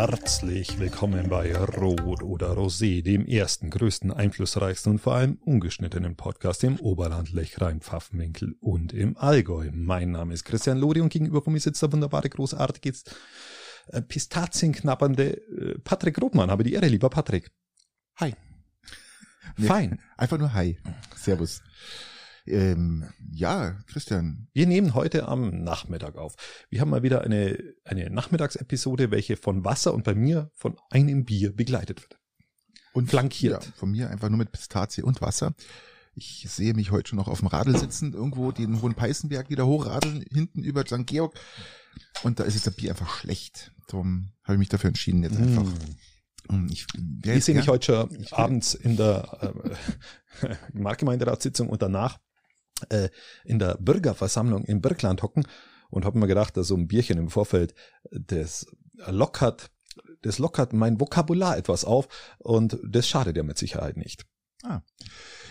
Herzlich willkommen bei Rot oder Rosé, dem ersten, größten, einflussreichsten und vor allem ungeschnittenen Podcast im Oberland, Lechrein, Pfaffenwinkel und im Allgäu. Mein Name ist Christian Lodi und gegenüber von mir sitzt der wunderbare, großartige, äh, pistazienknappernde äh, Patrick Grobmann. Habe die Ehre, lieber Patrick. Hi. Fein. Einfach nur Hi. Servus. Ähm, ja, Christian. Wir nehmen heute am Nachmittag auf. Wir haben mal wieder eine, eine Nachmittagsepisode, welche von Wasser und bei mir von einem Bier begleitet wird. Und Flankiert. Ja, von mir einfach nur mit Pistazie und Wasser. Ich sehe mich heute schon noch auf dem Radl sitzen, irgendwo den Hohen Peißenberg wieder hochradeln, hinten über St. Georg. Und da ist jetzt das Bier einfach schlecht. Darum habe ich mich dafür entschieden, jetzt einfach. Mm. Ich, Ich sehe mich heute schon abends in der äh, Marktgemeinderatssitzung und danach äh, in der Bürgerversammlung in Birkland hocken und habe mir gedacht, dass so ein Bierchen im Vorfeld, das lockert, das lockert mein Vokabular etwas auf und das schadet ja mit Sicherheit nicht. Ah.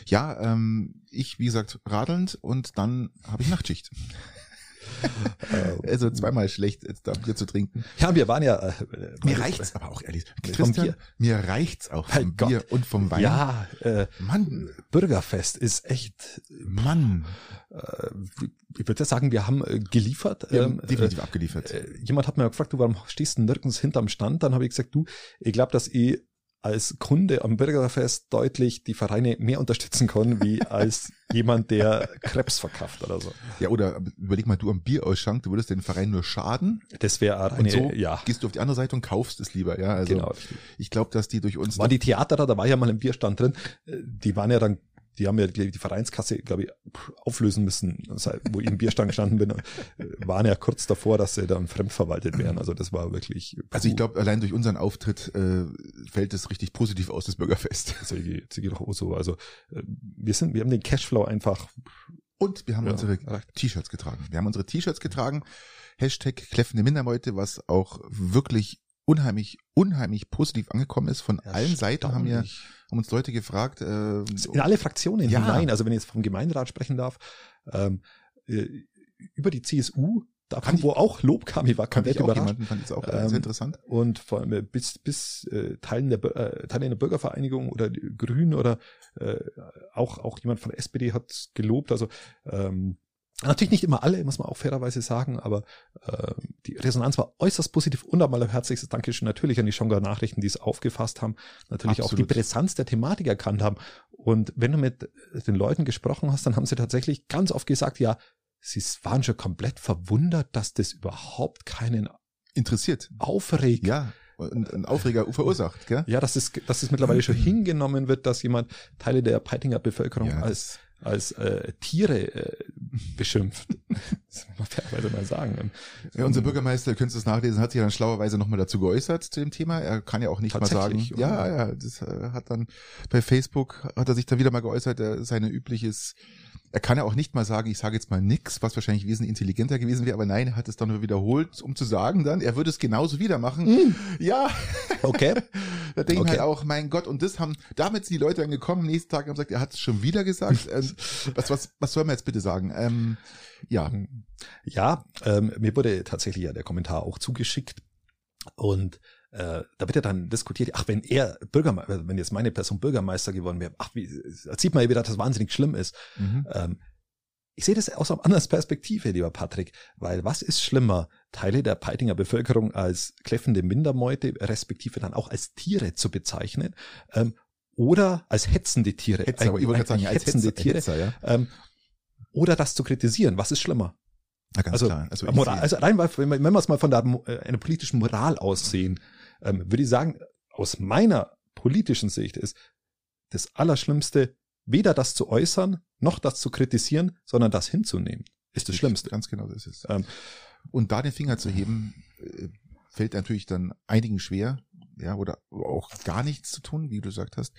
Ja, ähm, ich, wie gesagt, radelnd und dann habe ich Nachtschicht. also zweimal schlecht, jetzt da Bier zu trinken. Ja, wir waren ja. Äh, Mir reicht's aber auch ehrlich. Christian, Bier. mir reicht's auch vom Gott. Bier und vom Wein. Ja, äh, Mann, Bürgerfest ist echt. Mann. Äh, ich würde sagen, wir haben äh, geliefert. Wir haben Ähm, definitiv abgeliefert. äh, jemand hat mir gefragt, du, warum stehst du nirgends hinterm Stand? Dann habe ich gesagt, du, ich glaube, dass ich als Kunde am Bürgerfest deutlich die Vereine mehr unterstützen kann, wie als jemand, der Krebs verkauft oder so. Ja, oder überleg mal, du am Bierausschank, du würdest den Verein nur schaden. Das wäre Und eine, so ja, gehst du auf die andere Seite und kaufst es lieber. Ja, also genau. ich glaube, dass die durch uns War die Theaterer, da war ja mal ein Bierstand drin, äh, die waren ja dann, die haben ja die Vereinskasse, glaube ich, auflösen müssen, wo ich im Bierstand gestanden bin, äh, waren ja kurz davor, dass sie dann fremdverwaltet werden. Also das war wirklich. also ich glaube, allein durch unseren Auftritt äh, fällt es richtig positiv aus, das Bürgerfest. sehe ich doch so. Also äh, wir sind, wir haben den Cashflow einfach. Und wir haben Ja, unsere. T-Shirts getragen. Wir haben unsere T-Shirts getragen. Hashtag kläffende Mindermeute, was auch wirklich unheimlich, unheimlich positiv angekommen ist. Von allen Seiten haben, wir. Haben uns Leute gefragt. Äh, in alle Fraktionen Ja. hinein. Also wenn ich jetzt vom Gemeinderat sprechen darf, ähm, äh, über die CSU, da Kann wo auch Lob kam, ich war komplett ich auch überrascht. jemanden, fand ich auch äh, Ähm, sehr interessant. und vor allem äh, bis bis äh, Teilen der äh, Teile der Bürgervereinigung oder Grünen oder äh, auch auch jemand von der SPD hat gelobt. Also ähm, natürlich nicht immer alle, muss man auch fairerweise sagen, aber äh, die Resonanz war äußerst positiv und einmal ein herzliches Dankeschön natürlich an die Schonga Nachrichten, die es aufgefasst haben, natürlich auch Absolut. die Brisanz der Thematik erkannt haben. Und wenn du mit den Leuten gesprochen hast, dann haben sie tatsächlich ganz oft gesagt, ja, sie waren schon komplett verwundert, dass das überhaupt keinen Interessiert. aufregt. Ja, und ein Aufreger verursacht, gell? Ja, dass es, dass es mittlerweile schon hingenommen wird, dass jemand Teile der Peitinger Bevölkerung Ja, als, als äh, Tiere äh, beschimpft. Das muss man fairerweise mal sagen. Ja, unser Bürgermeister, ihr könnt es nachlesen, hat sich ja dann schlauerweise nochmal dazu geäußert zu dem Thema. Er kann ja auch nicht mal sagen, oder? ja, ja, das äh, hat dann bei Facebook, hat er sich da wieder mal geäußert, er, seine übliches, er kann ja auch nicht mal sagen, ich sage jetzt mal nix, was wahrscheinlich wesentlich intelligenter gewesen wäre, aber nein, er hat es dann nur wiederholt, um zu sagen dann, er würde es genauso wieder machen. Ja, Okay. da denke ich Okay. halt auch, mein Gott, und das haben, damit sind die Leute dann gekommen, am nächsten Tag haben gesagt, er hat es schon wieder gesagt. ähm, was, was, was soll man jetzt bitte sagen? Ähm, ja, Ja, ähm, mir wurde tatsächlich ja der Kommentar auch zugeschickt und äh, da wird ja dann diskutiert, ach, wenn er Bürgermeister, wenn jetzt meine Person Bürgermeister geworden wäre, ach, wie, da sieht man ja wieder, dass das wahnsinnig schlimm ist. mhm. Ähm, ich sehe das aus einer anderen Perspektive, lieber Patrick, weil was ist schlimmer, Teile der Peitinger Bevölkerung als kläffende Mindermeute, respektive dann auch als Tiere zu bezeichnen, ähm, oder als hetzende Tiere, Hetzer, aber ich wollte sagen, als hetzende Hetzer, Tiere, Hetzer, ja. ähm, oder das zu kritisieren, was ist schlimmer? Na, ganz Also, klar. Also, Moral, also rein, wenn wir es mal von der äh, einer politischen Moral aussehen, ähm, würde ich sagen, aus meiner politischen Sicht ist das Allerschlimmste, weder das zu äußern, noch das zu kritisieren, sondern das hinzunehmen, ist das Schlimmste. Ganz genau, das ist es. Ähm, Und da den Finger zu heben, äh, fällt natürlich dann einigen schwer, ja, oder auch gar nichts zu tun, wie du gesagt hast.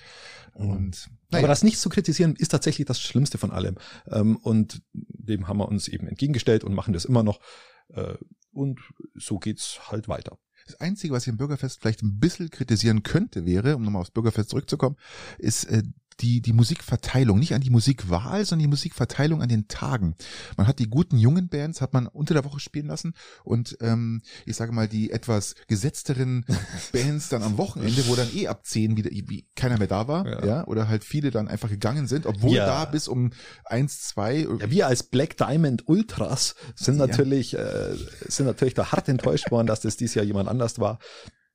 Und Aber das nicht zu kritisieren, ist tatsächlich das Schlimmste von allem. Ähm, und dem haben wir uns eben entgegengestellt und machen das immer noch. Äh, und so geht's halt weiter. Das Einzige, was ich im Bürgerfest vielleicht ein bisschen kritisieren könnte, wäre, um nochmal aufs Bürgerfest zurückzukommen, ist äh, die, die Musikverteilung, nicht an die Musikwahl, sondern die Musikverteilung an den Tagen. Man hat die guten jungen Bands, hat man unter der Woche spielen lassen und ähm, ich sage mal, die etwas gesetzteren Bands dann am Wochenende, wo dann eh ab 10 wieder wie keiner mehr da war, ja, Ja. oder halt viele dann einfach gegangen sind, obwohl Ja. da bis um eins, zwei Ja, wir als Black Diamond Ultras sind Ja. natürlich, äh, sind natürlich da hart enttäuscht worden, dass das dieses Jahr jemand anders war.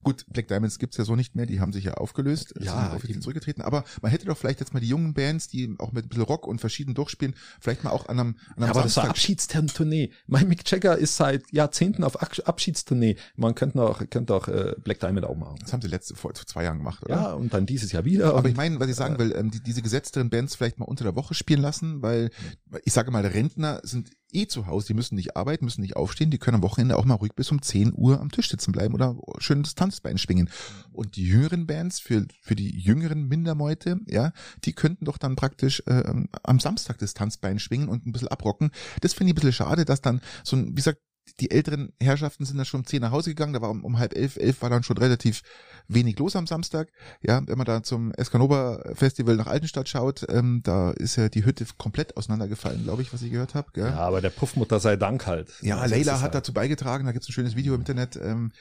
Gut, Black Diamonds gibt's ja so nicht mehr, die haben sich ja aufgelöst, Ja, sind offiziell zurückgetreten, aber man hätte doch vielleicht jetzt mal die jungen Bands, die auch mit ein bisschen Rock und verschieden durchspielen, vielleicht mal auch an einem, an einem aber das war Samstag Abschiedstournee. Mein Mick Jagger ist seit Jahrzehnten auf Ab- Abschiedstournee. Man könnte auch, könnte auch äh, Black Diamond auch machen. Das haben sie letzte vor vor zwei Jahren gemacht, oder? Ja, und dann dieses Jahr wieder. Aber und, ich meine, was ich sagen will, ähm, die, diese gesetzteren Bands vielleicht mal unter der Woche spielen lassen, weil ich sage mal, Rentner sind eh zu Hause, die müssen nicht arbeiten, müssen nicht aufstehen, die können am Wochenende auch mal ruhig bis um 10 Uhr am Tisch sitzen bleiben oder schön das Tanzbein schwingen. Und die jüngeren Bands, für, für die jüngeren Mindermeute, ja, die könnten doch dann praktisch äh, am Samstag das Tanzbein schwingen und ein bisschen abrocken. Das finde ich ein bisschen schade, dass dann so ein, wie gesagt, die älteren Herrschaften sind dann schon um 10 nach Hause gegangen, da war um, um halb elf, elf war dann schon relativ wenig los am Samstag. Ja, wenn man da zum Escanova Festival nach Altenstadt schaut, ähm, da ist ja die Hütte komplett auseinandergefallen, glaube ich, was ich gehört habe. ja, aber der Puffmutter sei Dank halt. ja Also Leila hat halt- dazu beigetragen, da gibt's ein schönes Video im Internet, ähm,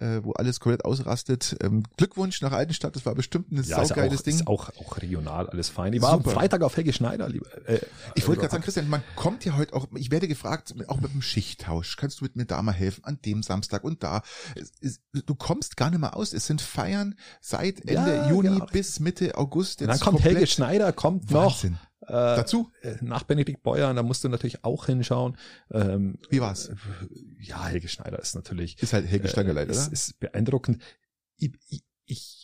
äh, wo alles komplett ausrastet. Ähm, Glückwunsch nach Altenstadt, das war bestimmt ein ja, saugeiles Ding. Ist auch, auch regional alles fein. Ich war am. Freitag auf Helge Schneider. Lieber, äh, Ich wollte gerade sagen, Christian, man kommt ja heute auch, ich werde gefragt, auch mit dem Schichttausch, kannst du mit mir da mal helfen, an dem Samstag und da. Es, du kommst gar nicht mehr aus. Es sind Feiern seit Ende Ja, Juni genau. bis Mitte August. Und dann jetzt kommt Helge. Schneider, kommt noch Wahnsinn. äh, Dazu, äh, nach Benedikt Beuer, und da musst du natürlich auch hinschauen. Ähm, wie war's? ja, Helge Schneider ist natürlich Ist halt Helge Steigerleit, äh, oder? ist, ist beeindruckend. Ich, ich, ich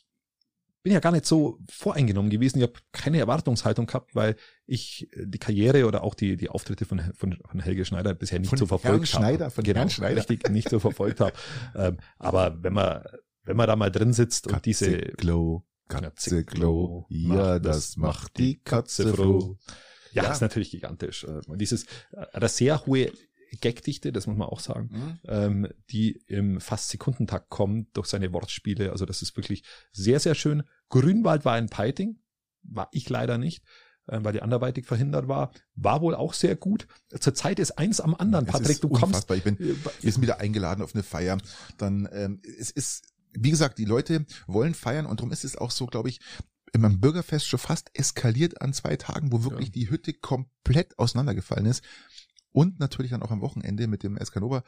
bin ja gar nicht so voreingenommen gewesen. Ich habe keine Erwartungshaltung gehabt, weil ich äh, die Karriere oder auch die, die Auftritte von, von, von Helge Schneider bisher nicht Von so Herrn verfolgt habe. Schneider, von genau, Herrn Schneider. Richtig, nicht so verfolgt habe. Ähm, aber wenn man, wenn man da mal drin sitzt und diese Glow, Katze Glow, ja, das macht die Katze froh. Ja, Ja. ist natürlich gigantisch. Äh, Und dieses, eine sehr hohe Gagdichte, das muss man auch sagen, Mhm. ähm, die im fast Sekundentakt kommt durch seine Wortspiele. Also das ist wirklich sehr, sehr schön. Grünwald war ein Piting, war ich leider nicht, äh, weil die anderweitig verhindert war. War wohl auch sehr gut. Zurzeit ist eins am anderen. Es Patrick, du kommst. unfassbar. Ich bin, äh, wir sind wieder eingeladen auf eine Feier. Dann, ähm, es ist, wie gesagt, die Leute wollen feiern und darum ist es auch so, glaube ich, in meinem Bürgerfest schon fast eskaliert an zwei Tagen, wo wirklich die Hütte komplett auseinandergefallen ist. Und natürlich dann auch am Wochenende mit dem Escanova,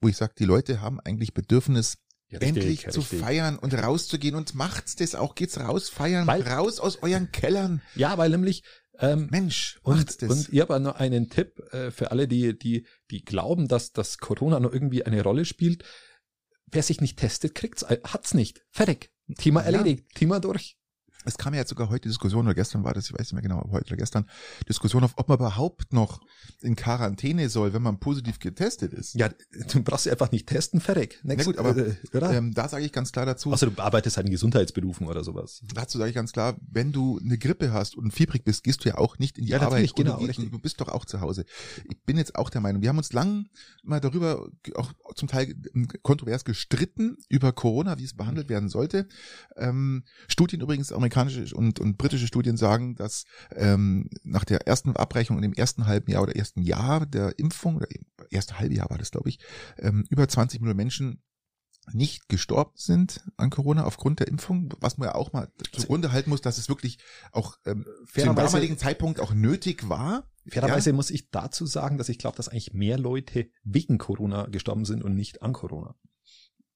wo ich sage, die Leute haben eigentlich Bedürfnis, Ja, richtig, endlich zu richtig. feiern und rauszugehen und macht's das auch, geht's raus, feiern, Weil- raus aus euren Kellern. Ja, weil nämlich ähm, Mensch, Und, macht's das. und ich habe noch einen Tipp äh, für alle, die, die, die glauben, dass, dass Corona noch irgendwie eine Rolle spielt. Wer sich nicht testet, kriegt's, äh, hat's nicht. Fertig. Thema Ja. erledigt. Thema durch. Es kam ja jetzt sogar heute Diskussion, oder gestern war das, ich weiß nicht mehr genau, heute oder gestern, Diskussion auf, ob man überhaupt noch in Quarantäne soll, wenn man positiv getestet ist. Ja, du brauchst dich einfach nicht testen, fertig. Next, gut, aber, äh? Ähm, da sage ich ganz klar dazu, Außer du arbeitest halt in Gesundheitsberufen oder sowas. dazu sage ich ganz klar, wenn du eine Grippe hast und fiebrig bist, gehst du ja auch nicht in die Ja, Arbeit. genau, du, du bist doch auch zu Hause. Ich bin jetzt auch der Meinung, wir haben uns lang mal darüber auch zum Teil kontrovers gestritten über Corona, wie es behandelt werden sollte. Ähm, Studien übrigens, amerikanische und, und britische Studien sagen, dass ähm, nach der ersten Abrechnung in dem ersten halben Jahr oder ersten Jahr der Impfung, oder erste halbe Jahr war das, glaube ich, ähm, über 20 Millionen Menschen nicht gestorben sind an Corona aufgrund der Impfung, was man ja auch mal zugrunde halten muss, dass es wirklich auch ähm, zu dem damaligen Zeitpunkt auch nötig war. Fairerweise muss ich dazu sagen, dass ich glaube, dass eigentlich mehr Leute wegen Corona gestorben sind und nicht an Corona.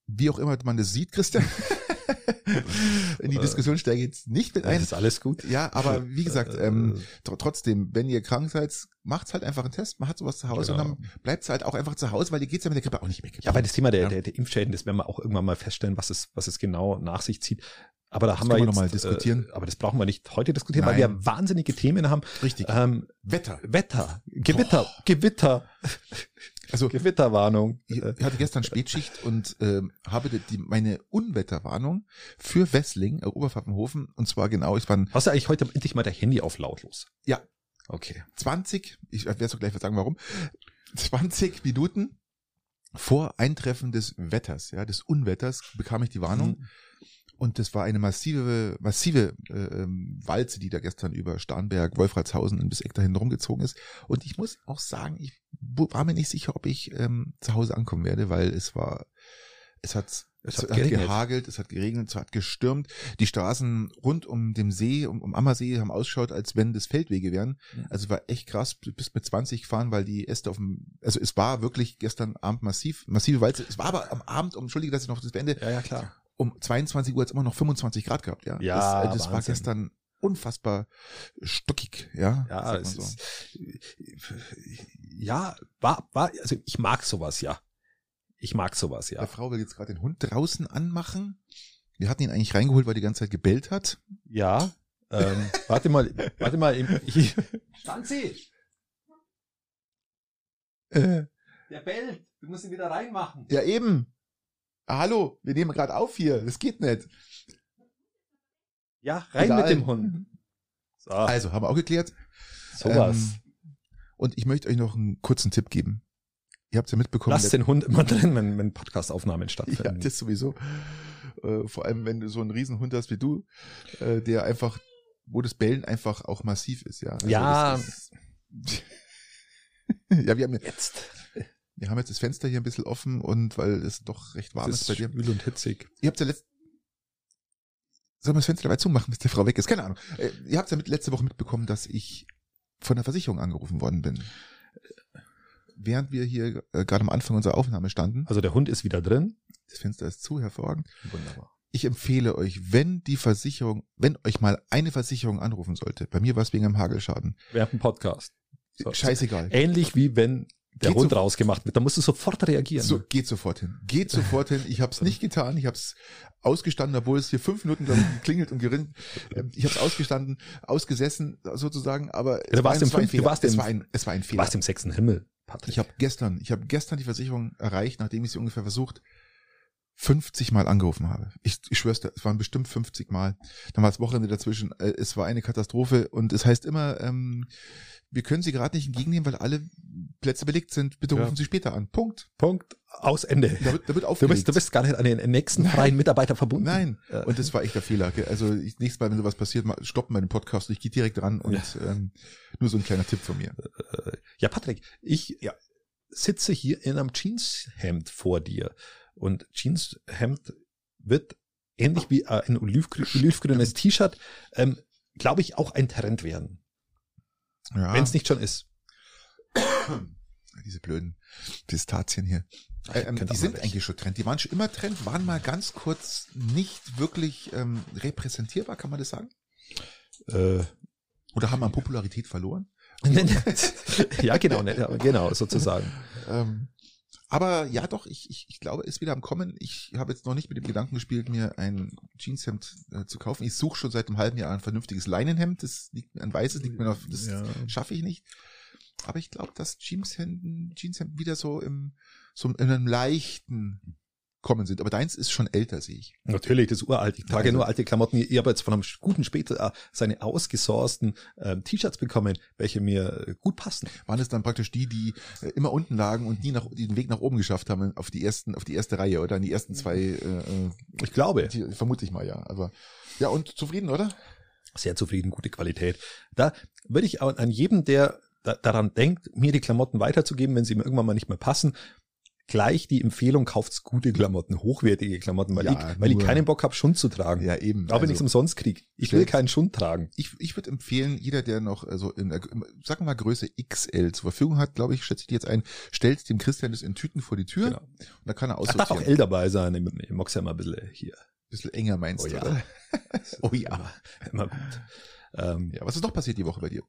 Wie auch immer man das sieht, Christian. In die Äh, Diskussion steige ich jetzt nicht mit Das ein. ist alles gut. Ja, aber wie gesagt, Äh, ähm, tr trotzdem, wenn ihr krank seid, macht's halt einfach einen Test, man hat sowas zu Hause Genau. und dann bleibt's halt auch einfach zu Hause, weil dir geht's ja mit der Grippe auch nicht weg. Ja, weil das Thema der, Ja. der, der Impfschäden, das werden wir auch irgendwann mal feststellen, was es, was es genau nach sich zieht. Aber da haben können wir jetzt, noch mal diskutieren. Äh, aber das brauchen wir nicht heute diskutieren, weil Nein. wir wahnsinnige Themen haben. Richtig. Ähm, Wetter. Wetter, Gewitter, Gewitter, Also Gewitterwarnung. Ich Äh, ich hatte gestern Spätschicht und ähm, habe die, meine Unwetterwarnung für Wessling, äh, Oberpfaffenhofen, und zwar genau, es waren Hast du eigentlich heute endlich mal dein Handy auf lautlos? Ja. Okay. 20, ich werde so gleich was sagen, warum, 20 Minuten vor Eintreffen des Wetters, ja, des Unwetters, bekam ich die Warnung. Und das war eine massive, massive äh, ähm, Walze, die da gestern über Starnberg, Wolfratshausen bis Eck dahin rumgezogen ist. Und ich muss auch sagen, ich war mir nicht sicher, ob ich ähm, zu Hause ankommen werde, weil es war, es hat es hat, hat gehagelt, es hat geregnet, es hat gestürmt. Die Straßen rund um den See, um, um Ammersee, haben ausgeschaut, als wenn das Feldwege wären. Mhm. Also war echt krass, bis mit 20 gefahren, weil die Äste auf dem, also es war wirklich gestern Abend massiv, massive Walze. Es war aber am Abend, um, entschuldige, dass ich noch das beende. Ja, ja, klar. Um 22 Uhr jetzt immer noch 25 Grad gehabt, ja. Ja, das, das war gestern unfassbar stockig, ja. Ja, es so. ist, ja, war, war, also ich mag sowas, ja. Ich mag sowas, ja. Der Frau will jetzt gerade den Hund draußen anmachen. Wir hatten ihn eigentlich reingeholt, weil er die ganze Zeit gebellt hat. Ja. Ähm, warte mal, warte mal. Ich, Stanzi! Äh, Der bellt. Du musst ihn wieder reinmachen. Ja, eben. Ah, hallo, wir nehmen gerade auf hier. Das geht nicht. Ja, rein Egal. mit dem Hund. So. Also, haben wir auch geklärt. Sowas. Ähm, und ich möchte euch noch einen kurzen Tipp geben. Ihr habt ja mitbekommen. Lass den Hund immer drin, wenn, wenn Podcast-Aufnahmen stattfinden. Ja, das sowieso. Äh, vor allem, wenn du so einen Riesenhund hast wie du, äh, der einfach, wo das Bellen einfach auch massiv ist, ja. Also ja. Ist, ja, wir haben jetzt. Wir haben jetzt das Fenster hier ein bisschen offen und weil es doch recht warm ist, ist bei dir. Schwül und hitzig. Ihr habt ja letzt, Sollen wir das Fenster dabei zumachen, bis der Frau weg ist? Keine Ahnung. Äh, ihr habt ja mit, letzte Woche mitbekommen, dass ich von der Versicherung angerufen worden bin während wir hier äh, gerade am Anfang unserer Aufnahme standen. Also der Hund ist wieder drin. Das Fenster ist zu, hervorragend. Wunderbar. Ich empfehle euch, wenn die Versicherung, wenn euch mal eine Versicherung anrufen sollte, bei mir war es wegen einem Hagelschaden. Wir haben einen Podcast. So, Scheißegal. Ähnlich wie wenn der geht Hund so, rausgemacht wird, da musst du sofort reagieren. So, geht sofort hin. Geht sofort hin. Ich habe es nicht getan. Ich habe es ausgestanden, obwohl es hier fünf Minuten lang geklingelt und gerinnt. Ähm, ich habe es ausgestanden, ausgesessen sozusagen, aber es, ja, war, ein, fünf, du warst es, war ein, es war ein Fehler. Du warst im sechsten Himmel. Patrick. Ich habe gestern, ich habe gestern die Versicherung erreicht, nachdem ich sie ungefähr versucht 50 Mal angerufen habe. Ich, ich schwör's dir, es waren bestimmt 50 Mal. Dann war das Wochenende dazwischen. Äh, es war eine Katastrophe und es heißt immer, ähm, wir können sie gerade nicht entgegennehmen, weil alle Plätze belegt sind. Bitte rufen ja. Sie später an. Punkt. Punkt. Aus Ende. Da wird, da wird du, bist, du bist gar nicht an den nächsten Nein. freien Mitarbeiter verbunden. Nein. Und das war echt der Fehler. Also ich, nächstes Mal, wenn sowas passiert, stoppen wir den Podcast. Ich gehe direkt ran und ja. ähm, nur so ein kleiner Tipp von mir. Äh, ja, Patrick, ich ja, sitze hier in einem Jeanshemd vor dir. Und Jeanshemd wird ähnlich wie äh, ein olivgrünes T-Shirt, ähm, glaube ich, auch ein Trend werden. Ja. Wenn es nicht schon ist. Diese blöden Pistazien hier. Äh, ähm, die sind eigentlich schon Trend. Die waren schon immer Trend, waren mal ganz kurz nicht wirklich ähm, repräsentierbar, kann man das sagen? Äh, Oder haben an Popularität verloren? ja, genau, ne, genau, sozusagen. Ähm, aber ja, doch, ich, ich, ich glaube, ist wieder am Kommen. Ich habe jetzt noch nicht mit dem Gedanken gespielt, mir ein Jeanshemd äh, zu kaufen. Ich suche schon seit einem halben Jahr ein vernünftiges Leinenhemd. Das liegt, ein weißes liegt mir noch, das ja. schaffe ich nicht. Aber ich glaube, dass Jeanshemden, Jeanshemden wieder so im, so in einem leichten kommen sind. Aber deins ist schon älter, sehe ich. Natürlich, das ist uralt. Ich trage also, nur alte Klamotten. Ich habe jetzt von einem guten später äh, seine ausgesourcten äh, T-Shirts bekommen, welche mir äh, gut passen. Waren es dann praktisch die, die äh, immer unten lagen und nie nach, die den Weg nach oben geschafft haben auf die ersten, auf die erste Reihe oder in die ersten zwei? Äh, ich glaube. Die, vermute ich mal, ja. Aber ja, und zufrieden, oder? Sehr zufrieden, gute Qualität. Da würde ich an jedem, der daran denkt, mir die Klamotten weiterzugeben, wenn sie mir irgendwann mal nicht mehr passen, gleich die Empfehlung, kauft gute Klamotten, hochwertige Klamotten, weil, ja, ich, weil ich keinen Bock habe, Schund zu tragen. Ja, eben. Aber also, wenn ich es umsonst krieg. Ich will keinen Schund tragen. Ich, ich würde empfehlen, jeder, der noch also in, sagen wir mal, Größe XL zur Verfügung hat, glaube ich, schätze ich dir jetzt ein, stellt dem Christian das in Tüten vor die Tür genau. und da kann er aussortieren. Da darf auch L dabei sein. Ich mag's ja mal ein bisschen hier. Ein bisschen enger meinst oh, du, ja. oder? oh ja. Immer, immer gut. Ähm, ja, was ist noch passiert die Woche bei dir?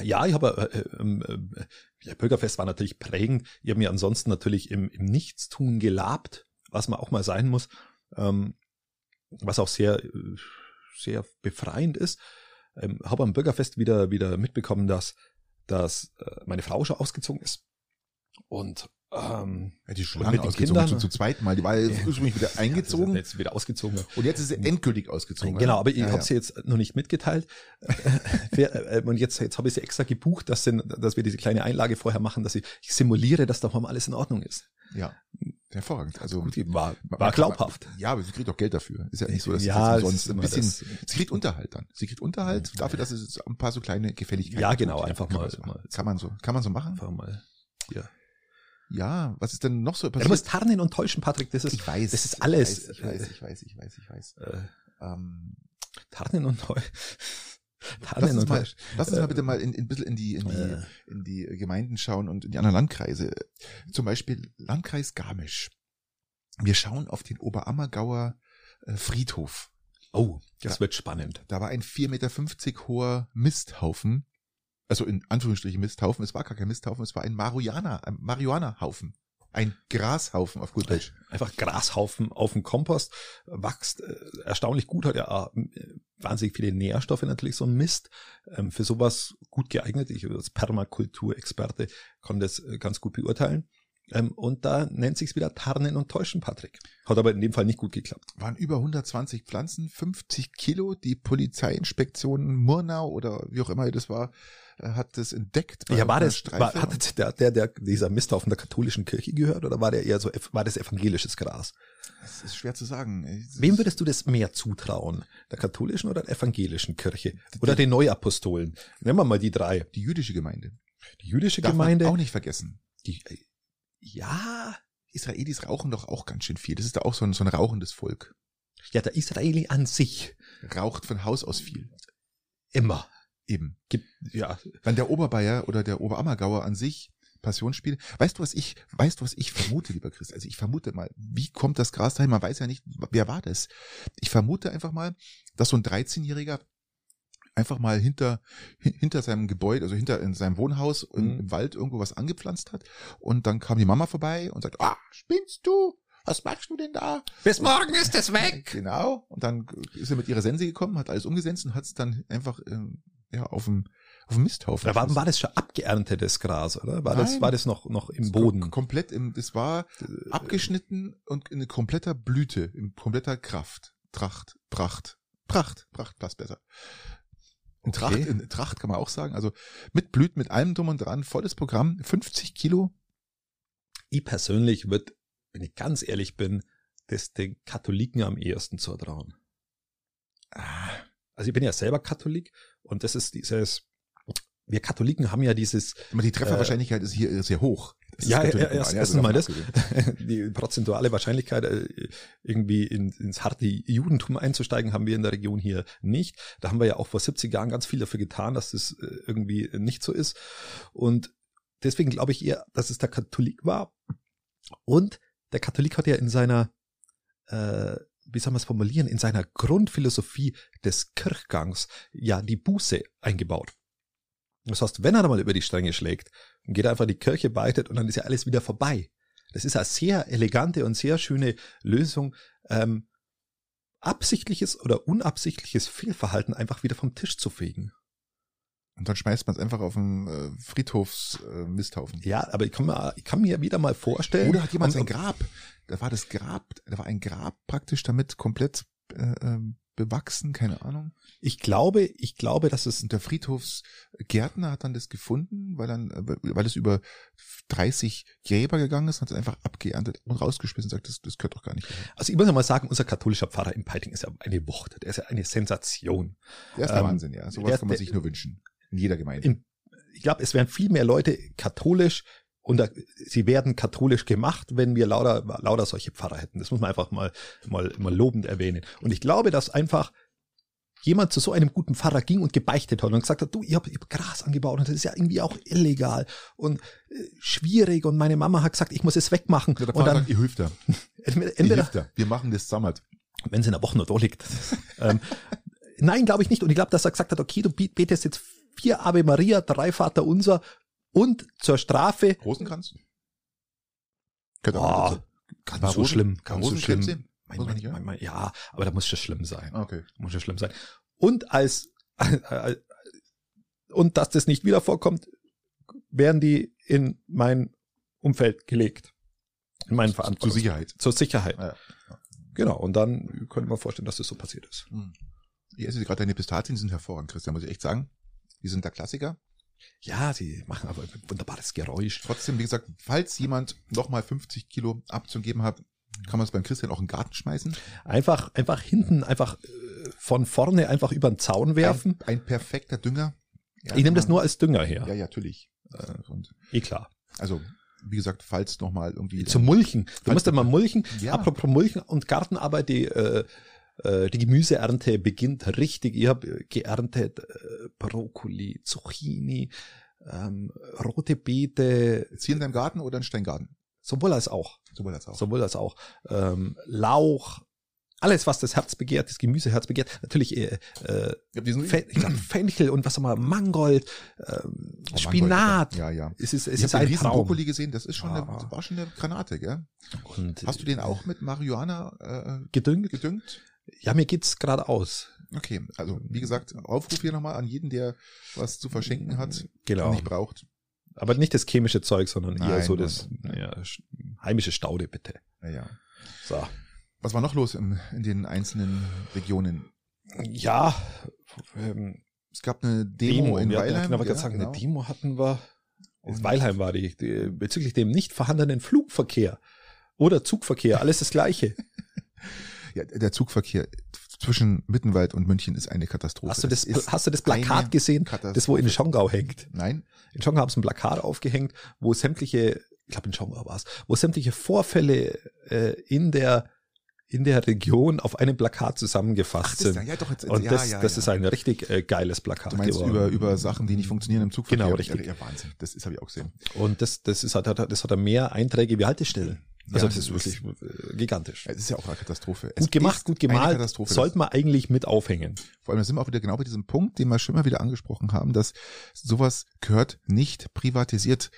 Ja, ich habe äh, äh, ähm, äh, ja, Bürgerfest war natürlich prägend. Ich habe mir ansonsten natürlich im, im Nichtstun gelabt, was man auch mal sein muss, ähm, was auch sehr, äh, sehr befreiend ist. Ähm, habe am Bürgerfest wieder, wieder mitbekommen, dass, dass meine Frau schon ausgezogen ist. Und ähm, ja, die schon lange ausgezogen, Kindern, zu, zu zweit Mal. Die war jetzt ursprünglich wieder eingezogen. Ja, jetzt wieder ausgezogen. Und jetzt ist sie endgültig ausgezogen. Genau, aber ich ja, habe sie jetzt noch nicht mitgeteilt. Äh, und jetzt, jetzt habe ich sie extra gebucht, dass, sie, dass wir diese kleine Einlage vorher machen, dass ich, ich simuliere, dass da mal alles in Ordnung ist. Ja. Hervorragend. Also Gut, war, war man- glaubhaft. Ja, aber sie kriegt auch Geld dafür. Ist ja nicht so, dass Ja, sie umsonst ein bisschen. das- Sie kriegt Unterhalt dann. Sie kriegt Unterhalt dafür, dass es ein paar so kleine Gefälligkeiten Ja, tut. genau, einfach mal- so, mal- kann man so, kann man so machen. Einfach mal hier. Ja, was ist denn noch so Ja, passiert? du musst tarnen und täuschen, Patrick. Das ist, ich weiß. das ist alles. Ich weiß, ich weiß, ich weiß, ich weiß. Ich weiß. Äh, Ähm, tarnen und täuschen. lass uns mal, lass uns mal bitte mal in, in, ein bisschen in die, in die, Äh. in die Gemeinden schauen und in die anderen Landkreise. Zum Beispiel Landkreis Garmisch. Wir schauen auf den Oberammergauer äh, Friedhof. Oh, das Ja. wird spannend. Da war ein 4,50 Meter hoher Misthaufen. Also in Anführungsstrichen Misthaufen. Es war gar kein Misthaufen, es war ein Marihuana, ein Marihuana-Haufen. Ein Grashaufen auf gut Deutsch. Einfach Grashaufen auf dem Kompost wächst äh, erstaunlich gut, hat ja äh, wahnsinnig viele Nährstoffe natürlich so ein Mist. Ähm, für sowas gut geeignet. Ich als Permakulturexperte kann das äh, ganz gut beurteilen. Ähm, und da nennt sich's wieder Tarnen und Täuschen, Patrick. Hat aber in dem Fall nicht gut geklappt. Waren über 120 Pflanzen, 50 Kilo. Die Polizeiinspektion Murnau oder wie auch immer das war, äh, hat das entdeckt. bei Ja, war das, war, hat der, der, der, dieser Misthaufen der katholischen Kirche gehört oder war der eher so, war das evangelisches Gras? das ist schwer zu sagen. Wem würdest du das mehr zutrauen? Der katholischen oder der evangelischen Kirche? Oder den Neuapostolen? Nehmen wir mal die drei. die jüdische Gemeinde. Die jüdische Darf Gemeinde. auch nicht vergessen. Die, äh, ja, Israelis rauchen doch auch ganz schön viel. Das ist da auch so ein, so ein rauchendes Volk. ja, der Israeli an sich Raucht von Haus aus viel. immer Eben. gibt, ja, Wenn der Oberbayer oder der Oberammergauer an sich Passionsspiel. Weißt du, was ich, weißt du, was ich vermute, lieber Chris? Also ich vermute mal, wie kommt das Gras dahin? Man weiß ja nicht, wer war das? Ich vermute einfach mal, dass so ein 13-Jähriger einfach mal hinter, hin- hinter seinem Gebäude, also hinter in seinem Wohnhaus im, Mhm. im Wald irgendwo was angepflanzt hat. Und dann kam die Mama vorbei und sagt, ah, spinnst du? Was machst du denn da? bis morgen ist es weg. Genau. Und dann ist er mit ihrer Sense gekommen, hat alles umgesetzt und hat es dann einfach ähm, ja, auf dem, auf dem Misthaufen. Da war, war das schon abgeerntetes Gras, oder? War das, Nein. war das noch, noch im Das Boden? kom- Komplett im, das war abgeschnitten und in kompletter Blüte, in kompletter Kraft. Tracht, Pracht, Pracht, Pracht passt besser. In Tracht, Okay. in Tracht kann man auch sagen, also mit Blüten, mit allem drum und dran, volles Programm, 50 Kilo. Ich persönlich würde, wenn ich ganz ehrlich bin, das den Katholiken am ehesten zutrauen. Ah, Also ich bin ja selber Katholik und das ist dieses, wir Katholiken haben ja dieses, Aber die Trefferwahrscheinlichkeit ist hier sehr hoch. Das ist Ja, ja, erst- erstens mal das. die prozentuale Wahrscheinlichkeit, äh, irgendwie in, ins harte Judentum einzusteigen, haben wir in der Region hier nicht. Da haben wir ja auch vor 70 Jahren ganz viel dafür getan, dass das äh, irgendwie nicht so ist. Und deswegen glaube ich eher, dass es der Katholik war. Und der Katholik hat ja in seiner, äh, wie soll man es formulieren, in seiner Grundphilosophie des Kirchgangs ja die Buße eingebaut. Das heißt, wenn er mal über die Stränge schlägt, geht einfach in die Kirche, beitet und dann ist ja alles wieder vorbei. Das ist eine sehr elegante und sehr schöne Lösung, ähm, absichtliches oder unabsichtliches Fehlverhalten einfach wieder vom Tisch zu fegen. Und dann schmeißt man es einfach auf den äh, Friedhofsmisthaufen. Äh. Ja, aber ich kann mir, ich kann mir wieder mal vorstellen. Oder hat jemand sein Grab? Da war das Grab, da war ein Grab praktisch damit komplett äh, ähm, bewachsen, keine Ahnung. Ich glaube, ich glaube, dass es Und der Friedhofsgärtner hat dann das gefunden, weil dann, äh, weil es über 30 Gräber gegangen ist, hat es einfach abgeerntet und rausgeschmissen und sagt, das, das gehört doch gar nicht. her. Also ich muss ja mal sagen, unser katholischer Pfarrer in Peiting ist ja eine Wucht. Der ist ja eine Sensation. Der ist der Ähm, Wahnsinn, ja. Sowas der- kann man der- sich nur wünschen. In jeder Gemeinde. In, ich glaube, es wären viel mehr Leute katholisch und da, sie werden katholisch gemacht, wenn wir lauter, lauter solche Pfarrer hätten. Das muss man einfach mal, mal, mal lobend erwähnen. Und ich glaube, dass einfach jemand zu so einem guten Pfarrer ging und gebeichtet hat und gesagt hat, du, ich habe hab Gras angebaut und das ist ja irgendwie auch illegal und äh, schwierig und meine Mama hat gesagt, ich muss es wegmachen. Ja, der und dann sagt, ihr hilft da. Ihr entweder hilft da. Wir machen das zusammen. wenn es in der Woche nur da liegt. ähm, nein, glaube ich nicht. Und ich glaube, dass er gesagt hat, okay, du betest jetzt vier Ave Maria, drei Vater Unser und zur Strafe. Rosenkranz? Könnte Oh, ganz War so schlimm, ganz so schlimm. Man mein, mein, mein, ja, aber da muss schon schlimm sein. Ah, Okay. Muss schon schlimm sein. Und als und dass das nicht wieder vorkommt, werden die in mein Umfeld gelegt. In meinen Zur Verantwortung. Sicherheit. Zur Sicherheit. Ja. Genau. Und dann könnte man vorstellen, dass das so passiert ist. Hm. Ich esse gerade deine Pistazien, sind hervorragend, Christian, muss ich echt sagen. Die sind der Klassiker. Ja, sie machen aber ein wunderbares Geräusch. Trotzdem, wie gesagt, falls jemand nochmal 50 Kilo abzugeben hat, kann man es beim Christian auch in den Garten schmeißen. Einfach, einfach hinten, einfach äh, von vorne einfach über den Zaun werfen. Ein, ein perfekter Dünger. Ja, ich nehme das man- nur als Dünger her. Ja, ja, natürlich. Äh, Und Eh klar. also, wie gesagt, falls nochmal irgendwie. Zum Mulchen. Du musst ja mal mulchen. Ja. Apropos Mulchen und Gartenarbeit, die, äh, äh, die Gemüseernte beginnt richtig. Ich habe geerntet äh, Brokkoli, Zucchini, ähm, rote Beete, Jetzt hier in deinem Garten oder in Steingarten? sowohl als auch. Sowohl als auch. Sowohl als auch. Ähm, Lauch, alles, was das Herz begehrt, das Gemüseherz begehrt. Natürlich äh, äh, Fe glaub, Fenchel und was haben wir, Mangold, ähm, Oh, Spinat. Mangold, Ja, ja. Es ist, es Ich ist habe ein riesen Traum. Brokkoli gesehen, das ist schon Ah. eine, war schon eine Granate, gell? Und Hast du den auch mit Marihuana äh, gedüngt? gedüngt? Ja, mir geht's gerade aus. Okay, also wie gesagt, Aufruf hier nochmal an jeden, der was zu verschenken hat Genau. und nicht braucht. Aber nicht das chemische Zeug, sondern eher Nein, so nein, das nein. ja, sch- heimische Staude, bitte. Naja. So. Was war noch los im, in den einzelnen Regionen? Ja, ähm, Es gab eine Demo, in wir hatten- Weilheim. Genau, ich ja, gerade sagen, genau. eine Demo hatten wir. Und- Weilheim war die, die, bezüglich dem nicht vorhandenen Flugverkehr oder Zugverkehr, alles das Gleiche. Ja, der Zugverkehr zwischen Mittenwald und München ist eine Katastrophe. Hast du das, hast du das Plakat gesehen, das wo in Schongau hängt? Nein? In Schongau haben sie ein Plakat aufgehängt, wo sämtliche, ich glaube in Schongau war es, wo sämtliche Vorfälle äh, in der in der Region auf einem Plakat zusammengefasst das, sind. ja, doch, jetzt, Und ja, das, ja, das ist ein richtig äh, geiles Plakat Du meinst geworden. über, über Sachen, die nicht funktionieren im Zugverkehr? Genau, richtig. Ja, Wahnsinn. Das ist habe ich auch gesehen. Und das, das ist, hat, hat, das hat mehr Einträge wie Haltestellen. Also Ja, das ist wirklich äh, gigantisch. Es ist ja auch eine Katastrophe. Es Gut gemacht, ist gut gemalt. Katastrophe. Sollte man eigentlich mit aufhängen. Vor allem da sind wir auch wieder genau bei diesem Punkt, den wir schon mal wieder angesprochen haben, dass sowas gehört nicht privatisiert.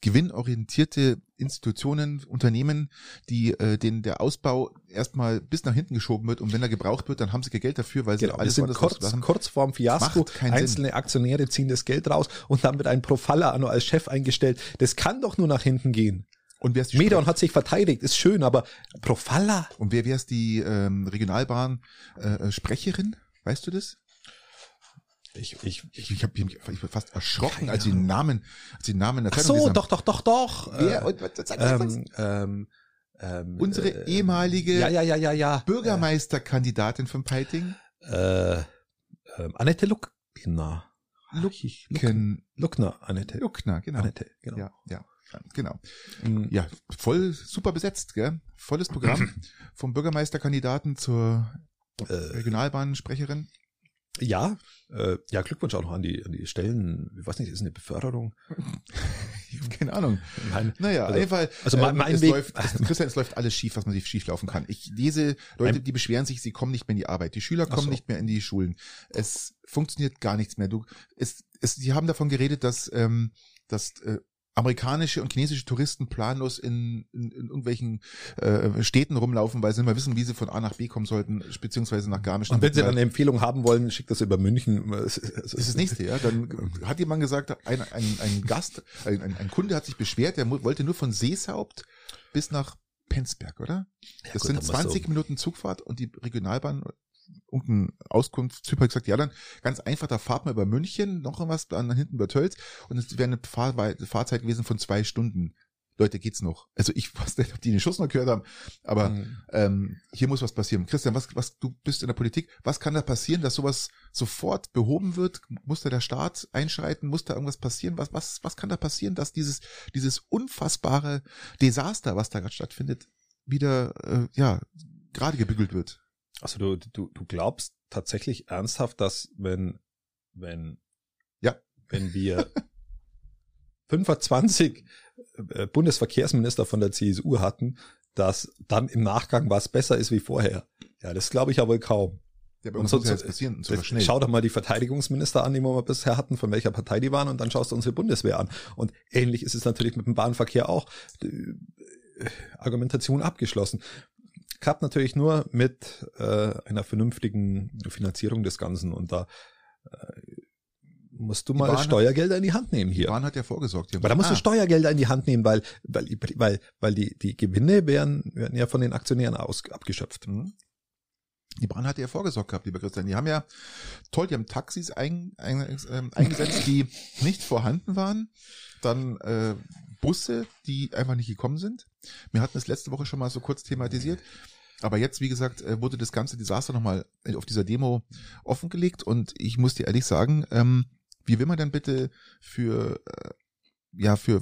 Gewinnorientierte Institutionen, Unternehmen, die äh, denen der Ausbau erstmal bis nach hinten geschoben wird und wenn er gebraucht wird, dann haben sie kein Geld dafür, weil sie Genau, alles sind kurz, kurz vorm Fiasko. Keinen Sinn. Einzelne Aktionäre ziehen das Geld raus und dann wird ein Profaller nur als Chef eingestellt. Das kann doch nur nach hinten gehen. Und wer ist die Medon hat sich verteidigt, ist schön, aber Profaller? Und wer wäre es die ähm, Regionalbahn äh, Sprecherin? Weißt du das? Ich, ich, Ich, ich habe mich fast erschrocken, Keine als die Ahnung. Namen, als die Namen in der ach Zeitung so, doch, doch, doch, doch. Wer? Äh, Und, was, sag, sag, was? ähm, ähm, ähm, Unsere äh, ehemalige ja, ja, ja, ja, ja. Bürgermeisterkandidatin von Peiting, Äh, ähm, Annette Luckner. Luckner, Annette. Luckner, genau. Annette, genau. Ja, ja, genau. Mhm. Ja, voll super besetzt, gell? Volles Programm vom Bürgermeisterkandidaten zur Äh, Regionalbahnsprecherin. ja, äh, ja, Glückwunsch auch noch an die, an die Stellen. Ich weiß nicht, ist eine Beförderung? Keine Ahnung. Nein. Naja, Also- auf jeden Fall. also mein- ähm, mein es Weg- läuft, es, Christian, es läuft alles schief, was man sich schief laufen kann. Ich lese Leute, die beschweren sich, sie kommen nicht mehr in die Arbeit. Die Schüler kommen so. nicht mehr in die Schulen. Es funktioniert gar nichts mehr. Du, es, es, sie haben davon geredet, dass, ähm, dass äh, amerikanische und chinesische Touristen planlos in, in, in irgendwelchen äh, Städten rumlaufen, weil sie nicht mal wissen, wie sie von A nach B kommen sollten, beziehungsweise nach Garmisch. Und wenn Sie dann eine Empfehlung haben wollen, schickt das über München. Das ist das nächste, ja. Dann hat jemand gesagt, ein, ein, ein Gast, ein, ein, Kunde hat sich beschwert, der wollte nur von Seeshaupt bis nach Penzberg, oder? Ja, Das gut, sind dann machst 20 du- Minuten Zugfahrt und die Regionalbahn, irgendein Auskunftstyp hat gesagt, ja dann, ganz einfach, da fahrt man über München, noch was, dann hinten über Tölz und es wäre eine Fahrwei- Fahrzeit gewesen von zwei Stunden. Leute, geht's noch? Also ich weiß nicht, ob die den Schuss noch gehört haben, aber Mhm. ähm, hier muss was passieren. Christian, was, was, du bist in der Politik, was kann da passieren, dass sowas sofort behoben wird? Muss da der Staat einschreiten? Muss da irgendwas passieren? Was, was, was kann da passieren, dass dieses, dieses unfassbare Desaster, was da gerade stattfindet, wieder, äh, ja, gerade gebügelt wird? Also du, du, du glaubst tatsächlich ernsthaft, dass wenn, wenn, Ja. wenn wir 25 äh, Bundesverkehrsminister von der CSU hatten, dass dann im Nachgang was besser ist wie vorher. Ja, das glaube ich ja wohl kaum. Ja, bei Und uns so- muss ja passieren, sogar schnell. schau doch mal die Verteidigungsminister an, die wir bisher hatten, von welcher Partei die waren, und dann schaust du unsere Bundeswehr an. Und ähnlich ist es natürlich mit dem Bahnverkehr auch. Die, äh, Argumentation abgeschlossen. Klappt natürlich nur mit äh, einer vernünftigen Finanzierung des Ganzen. Und da äh, musst du Die mal Bahn hat- Steuergelder in die Hand nehmen Die hier. Bahn hat ja vorgesorgt. Die Aber da musst du Ah, Steuergelder in die Hand nehmen, weil, weil, weil, weil die, die Gewinne werden, werden ja von den Aktionären aus, abgeschöpft. mhm. Die Bahn hatte ja vorgesorgt gehabt, lieber Christian. Die haben ja toll, die haben Taxis ein, ein, ähm, eingesetzt, die nicht vorhanden waren. Dann äh, Busse, die einfach nicht gekommen sind. Wir hatten es letzte Woche schon mal so kurz thematisiert. Aber jetzt, wie gesagt, äh, wurde das ganze Desaster nochmal auf dieser Demo offengelegt. Und ich muss dir ehrlich sagen, ähm, wie will man denn bitte für, äh, ja, für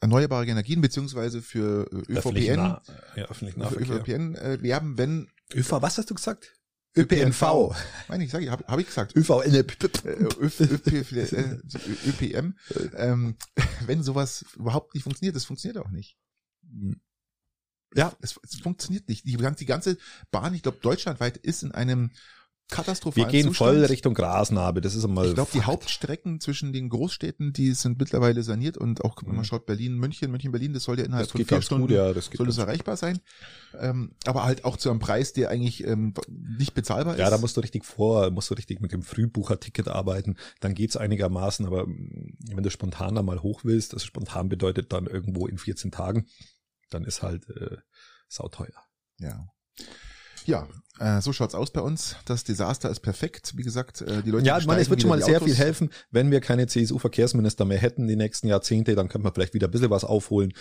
erneuerbare Energien beziehungsweise für äh, ÖVPN, Nah, ja, öffentlichen für. ÖVPN äh, werben, wenn ÖV, was hast du gesagt? ÖPNV. Meine ich, sag ich, habe hab ich gesagt. ÖV, Äh, ÖP, ÖP, äh, ÖPM, ähm, wenn sowas überhaupt nicht funktioniert, das funktioniert auch nicht. Ja. Es, es funktioniert nicht. Die ganze Bahn, ich glaube, deutschlandweit ist in einem Wir katastrophalen gehen Zustand. voll Richtung Grasnarbe. Das ist einmal. Ich glaube, die. Hauptstrecken zwischen den Großstädten, die sind mittlerweile saniert und auch, wenn man Mhm. schaut, Berlin, München, München, Berlin, das soll ja innerhalb das von geht vier Stunden gut, ja. Das soll das erreichbar sein. Ähm, aber halt auch zu einem Preis, der eigentlich ähm, nicht bezahlbar Ja, ist. da musst du richtig vor, musst du richtig mit dem Frühbucherticket arbeiten, dann geht's einigermaßen, aber mm, wenn du spontan da mal hoch willst, das spontan bedeutet dann irgendwo in 14 Tagen, dann ist halt äh, sauteuer. Ja. Ja, äh, so schaut's aus bei uns. Das Desaster ist perfekt. Wie gesagt, äh, die Leute Ja, ich meine, es wird schon mal sehr Autos. viel helfen, wenn wir keine CSU-Verkehrsminister mehr hätten die nächsten Jahrzehnte, dann könnte man vielleicht wieder ein bisschen was aufholen.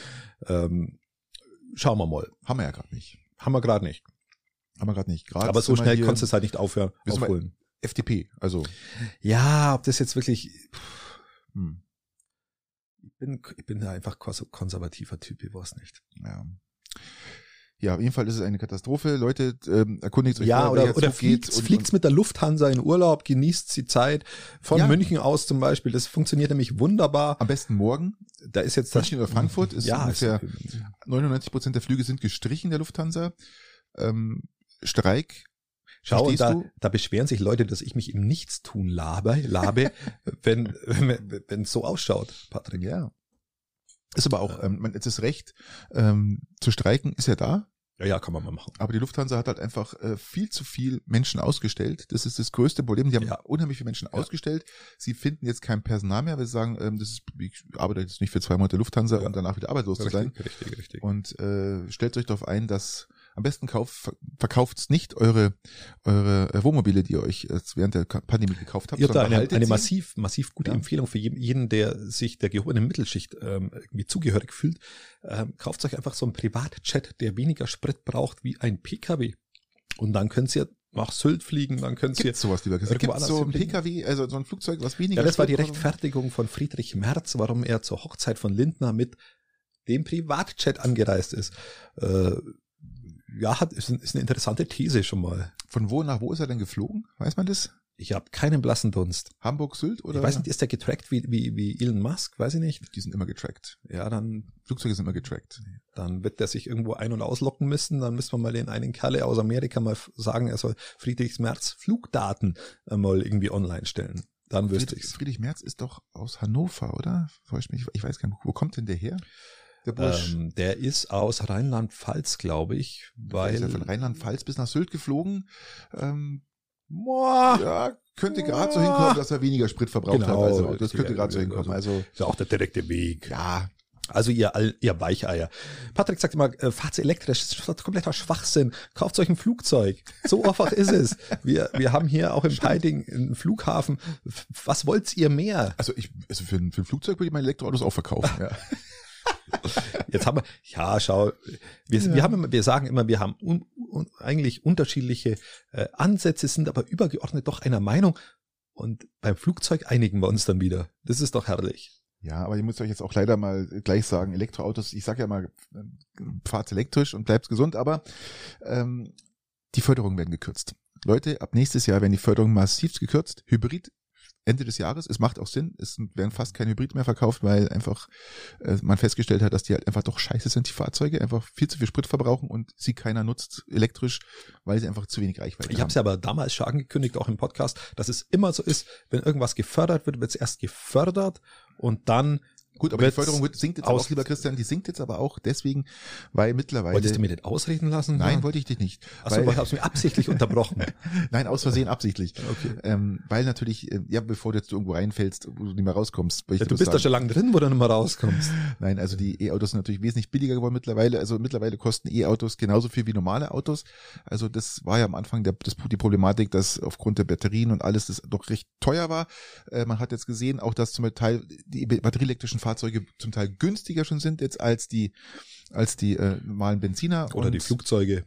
Ähm, schauen wir mal. Haben wir ja gerade nicht. Haben wir gerade nicht. Haben wir gerade nicht. Grad Aber so schnell konntest du es halt nicht aufhören, aufholen. FDP, also Ja, ob das jetzt wirklich, hm, ich bin, ich bin da einfach kons- konservativer Typ, ich weiß nicht. ja. Ja, auf jeden Fall ist es eine Katastrophe. Leute, ähm, erkundigt euch Ja, oder, oder geht fliegt's, und- fliegt's mit der Lufthansa in Urlaub, genießt die Zeit von Ja. München aus zum Beispiel. Das funktioniert nämlich wunderbar. am besten morgen. Da ist jetzt das, München oder Frankfurt ist ja, ungefähr ist, 99 Prozent der Flüge sind gestrichen der Lufthansa. Ähm, Streik. Schau, und da, du? da beschweren sich Leute, dass ich mich im Nichtstun labe, labe wenn wenn wenn es so ausschaut, Patrick. Ja. Ist aber auch, ähm, man, jetzt ist recht, ähm, zu streiken ist ja da, Ja, ja, kann man mal machen. aber die Lufthansa hat halt einfach äh, viel zu viel Menschen ausgestellt. Das ist das größte Problem. Die haben Ja. unheimlich viele Menschen Ja. ausgestellt. Sie finden jetzt kein Personal mehr, weil sie sagen, ähm, das ist, ich arbeite jetzt nicht für zwei Monate Lufthansa, Ja. um danach wieder arbeitslos zu sein. Richtig, richtig, richtig. Und äh, stellt euch darauf ein, dass am besten kauft, verkauft nicht eure, eure äh, Wohnmobile, die ihr euch äh, während der Pandemie gekauft habt. Ihr habt da sondern eine, behaltet eine sie. massiv, massiv gute Ja. Empfehlung für jeden, jeden, der sich der gehobenen Mittelschicht ähm, irgendwie zugehörig fühlt. Ähm, kauft euch einfach so einen Privatjet, der weniger Sprit braucht wie ein PKW. Und dann könnt ihr nach Sylt fliegen, dann könnt ihr. Gibt's sowas, lieber gesagt? Gibt's so ein? PKW, also so ein Flugzeug, was weniger Ja, das war die? Rechtfertigung von Friedrich Merz, warum er zur Hochzeit von Lindner mit dem Privatjet angereist ist. Äh, ja, hat, ist, ist eine interessante These schon mal. Von wo nach wo ist er denn geflogen? Weiß man das? Ich habe keinen blassen Dunst. Hamburg, Sylt oder? Ich weiß nicht, ist der getrackt wie, wie, wie Elon Musk? Weiß ich nicht. Die sind immer getrackt. Ja, dann Flugzeuge sind immer getrackt. Dann wird der sich irgendwo ein- und auslocken müssen. Dann müssen wir mal den einen Kerle aus Amerika mal sagen, er soll Friedrichs Merz Flugdaten äh, mal irgendwie online stellen. Dann wüsste Friedrich, ich's. Friedrich Merz ist doch aus Hannover, oder? Täuscht mich, ich weiß gar nicht, wo kommt denn der her? Der Bursch. Ähm, der ist aus Rheinland-Pfalz, glaube ich, Weil ist weil er von Rheinland-Pfalz bis nach Sylt geflogen. Ähm, Boah, ja, könnte gerade so hinkommen, dass er weniger Sprit verbraucht Genau, hat. Also das könnte gerade so ja, hinkommen. also- Also ist ja auch der direkte Weg. ja, Also ihr, ihr Weicheier. Patrick sagt immer, äh, fahrt's elektrisch, das ist kompletter Schwachsinn. Kauft euch ein Flugzeug. So einfach ist es. Wir, wir haben hier auch im Peiding einen Flughafen. Was wollt ihr mehr? also ich, also für ein, für ein Flugzeug würde ich meine Elektroautos auch verkaufen. Ja. Jetzt haben wir, ja, schau, wir, Ja. wir haben wir sagen immer, wir haben un, un, eigentlich unterschiedliche äh, Ansätze, sind aber übergeordnet doch einer Meinung. Und beim Flugzeug einigen wir uns dann wieder. Das ist doch herrlich. Ja, aber ich muss euch jetzt auch leider mal gleich sagen, Elektroautos, ich sage ja mal, ähm, fahrt elektrisch und bleibt gesund, aber ähm, die Förderungen werden gekürzt. Leute, ab nächstes Jahr werden die Förderungen massiv gekürzt. Hybrid Ende des Jahres, es macht auch Sinn, es werden fast keine Hybrid mehr verkauft, weil einfach äh, man festgestellt hat, dass die halt einfach doch scheiße sind, die Fahrzeuge, einfach viel zu viel Sprit verbrauchen und sie keiner nutzt elektrisch, weil sie einfach zu wenig Reichweite Ich haben. habe es ja aber damals schon angekündigt, auch im Podcast, dass es immer so ist, wenn irgendwas gefördert wird, wird es erst gefördert und dann Gut, aber die Förderung wird, sinkt jetzt auch, lieber Christian, die sinkt jetzt aber auch deswegen, weil mittlerweile. Wolltest du mir das ausreden lassen? Nein, wollte ich dich nicht. Achso, weil, weil ich hab's mir absichtlich unterbrochen. nein, aus Versehen absichtlich. Okay. Ähm, weil natürlich, äh, ja, bevor du jetzt irgendwo reinfällst, wo du nicht mehr rauskommst. Ja, du bist da sagen. schon lange drin, wo du nicht mehr rauskommst. Nein, also die E-Autos sind natürlich wesentlich billiger geworden mittlerweile. Also mittlerweile kosten E-Autos genauso viel wie normale Autos. Also das war ja am Anfang der, das, die Problematik, dass aufgrund der Batterien und alles das doch recht teuer war. Äh, man hat jetzt gesehen, auch dass zum Teil die batterieelektrischen Fahrzeuge zum Teil günstiger schon sind jetzt als die als die äh, normalen Benziner Oder die Flugzeuge.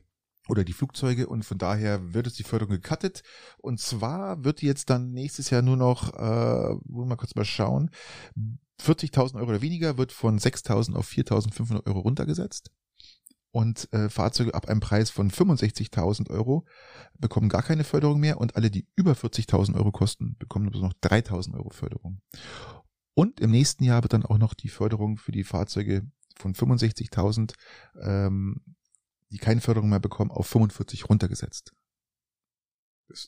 oder die Flugzeuge und von daher wird es die Förderung gecuttet und zwar wird jetzt dann nächstes Jahr nur noch, äh, wollen wir mal kurz mal schauen, 40.000 Euro oder weniger wird von 6.000 auf 4.500 Euro runtergesetzt und äh, Fahrzeuge ab einem Preis von 65.000 Euro bekommen gar keine Förderung mehr und alle, die über 40.000 Euro kosten, bekommen nur noch 3.000 Euro Förderung. Und im nächsten Jahr wird dann auch noch die Förderung für die Fahrzeuge von 65.000 ähm, die keine Förderung mehr bekommen, auf 45 runtergesetzt.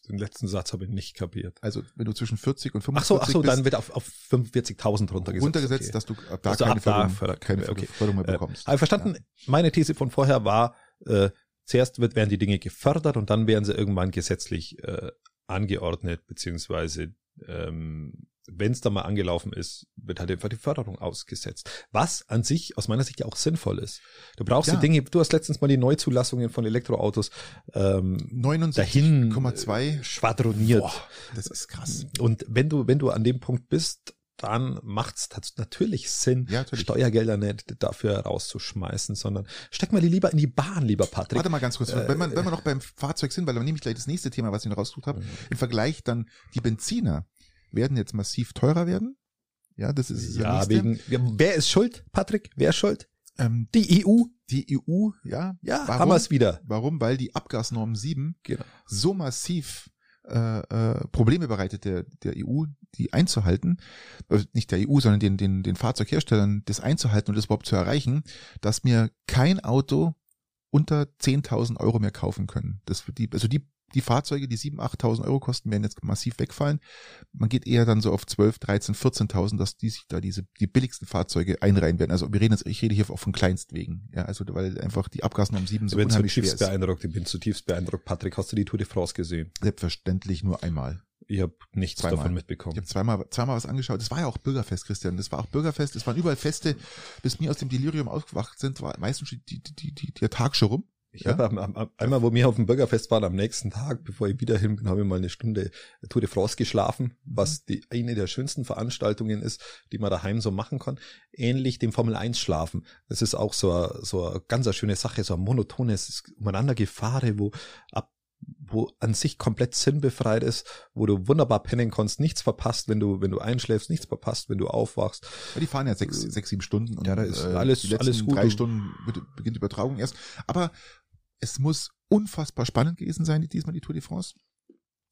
Den letzten Satz habe ich nicht kapiert. Also wenn du zwischen 40 und Ach 45 so, ach so, bist, dann wird auf, auf 45.000 runtergesetzt. runtergesetzt, okay. dass du ab da Also keine, ab da Förderung, Förder- keine okay. Förderung mehr Äh, bekommst. Aber verstanden, meine These von vorher war, äh, zuerst wird, werden die Dinge gefördert und dann werden sie irgendwann gesetzlich äh, angeordnet, beziehungsweise ähm, wenn es da mal angelaufen ist, wird halt einfach die Förderung ausgesetzt. Was an sich aus meiner Sicht ja auch sinnvoll ist. Du brauchst Ja. die Dinge, du hast letztens mal die Neuzulassungen von Elektroautos ähm, 69,2 schwadroniert. Boah, das ist krass. Und wenn du, wenn du an dem Punkt bist, dann macht's natürlich Sinn, Ja, natürlich. Steuergelder nicht dafür rauszuschmeißen, sondern steck mal die lieber in die Bahn, lieber Patrick. Warte mal ganz kurz, Äh, wenn, man, wenn wir noch beim Fahrzeug sind, weil dann nehme ich gleich das nächste Thema, was ich noch rausgesucht habe. Im Vergleich dann, die Benziner werden jetzt massiv teurer werden. Ja, das ist das ja, nächste. wegen, wer ist schuld, Patrick? Wer ist schuld? ähm, Die EU? die EU, ja. Ja, Warum? haben wir es wieder. Warum? Weil die Abgasnorm 7 Genau. so massiv äh, äh, Probleme bereitet der, der EU, die einzuhalten, also nicht der EU, sondern den, den, den Fahrzeugherstellern, das einzuhalten und das überhaupt zu erreichen, dass mir kein Auto unter 10.000 Euro mehr kaufen können. Das die, also die, die Fahrzeuge, die 7.000, 8.000 Euro kosten, werden jetzt massiv wegfallen. Man geht eher dann so auf 12, 13, 14.000, dass die sich da diese, die billigsten Fahrzeuge einreihen werden. Also wir reden jetzt, ich rede hier auch von Kleinstwegen. Ja, also weil einfach die Abgasnorm 7 so Ich bin unheimlich schwer zutiefst ist. beeindruckt. Ich bin zutiefst beeindruckt. Patrick, hast du die Tour de France gesehen? Selbstverständlich nur einmal. Ich habe nichts Zweimal. davon Ich mitbekommen. habe zweimal, zweimal was angeschaut. Das war ja auch Bürgerfest, Christian. Das war auch Bürgerfest. Es waren überall Feste. Bis wir aus dem Delirium aufgewacht sind, war meistens schon die, die, die, der Tag schon rum. Ich Ja? habe am, am, am- einmal, wo wir auf dem Bürgerfest waren, am nächsten Tag, bevor ich wieder hin bin, habe ich mal eine Stunde Tour de France geschlafen, was die eine der schönsten Veranstaltungen ist, die man daheim so machen kann. Ähnlich dem Formel 1 Schlafen. Das ist auch so eine, so eine ganz eine schöne Sache, so ein monotones Umeinandergefahre, wo ab wo an sich komplett sinnbefreit ist, wo du wunderbar pennen kannst, nichts verpasst, wenn du, wenn du einschläfst, nichts verpasst, wenn du aufwachst. Ja, die fahren ja sechs, sechs sieben Stunden. Und, Ja, da ist äh, alles- die letzten alles gut. drei Stunden beginnt die Übertragung erst. Aber es muss unfassbar spannend gewesen sein, diesmal die Tour de France.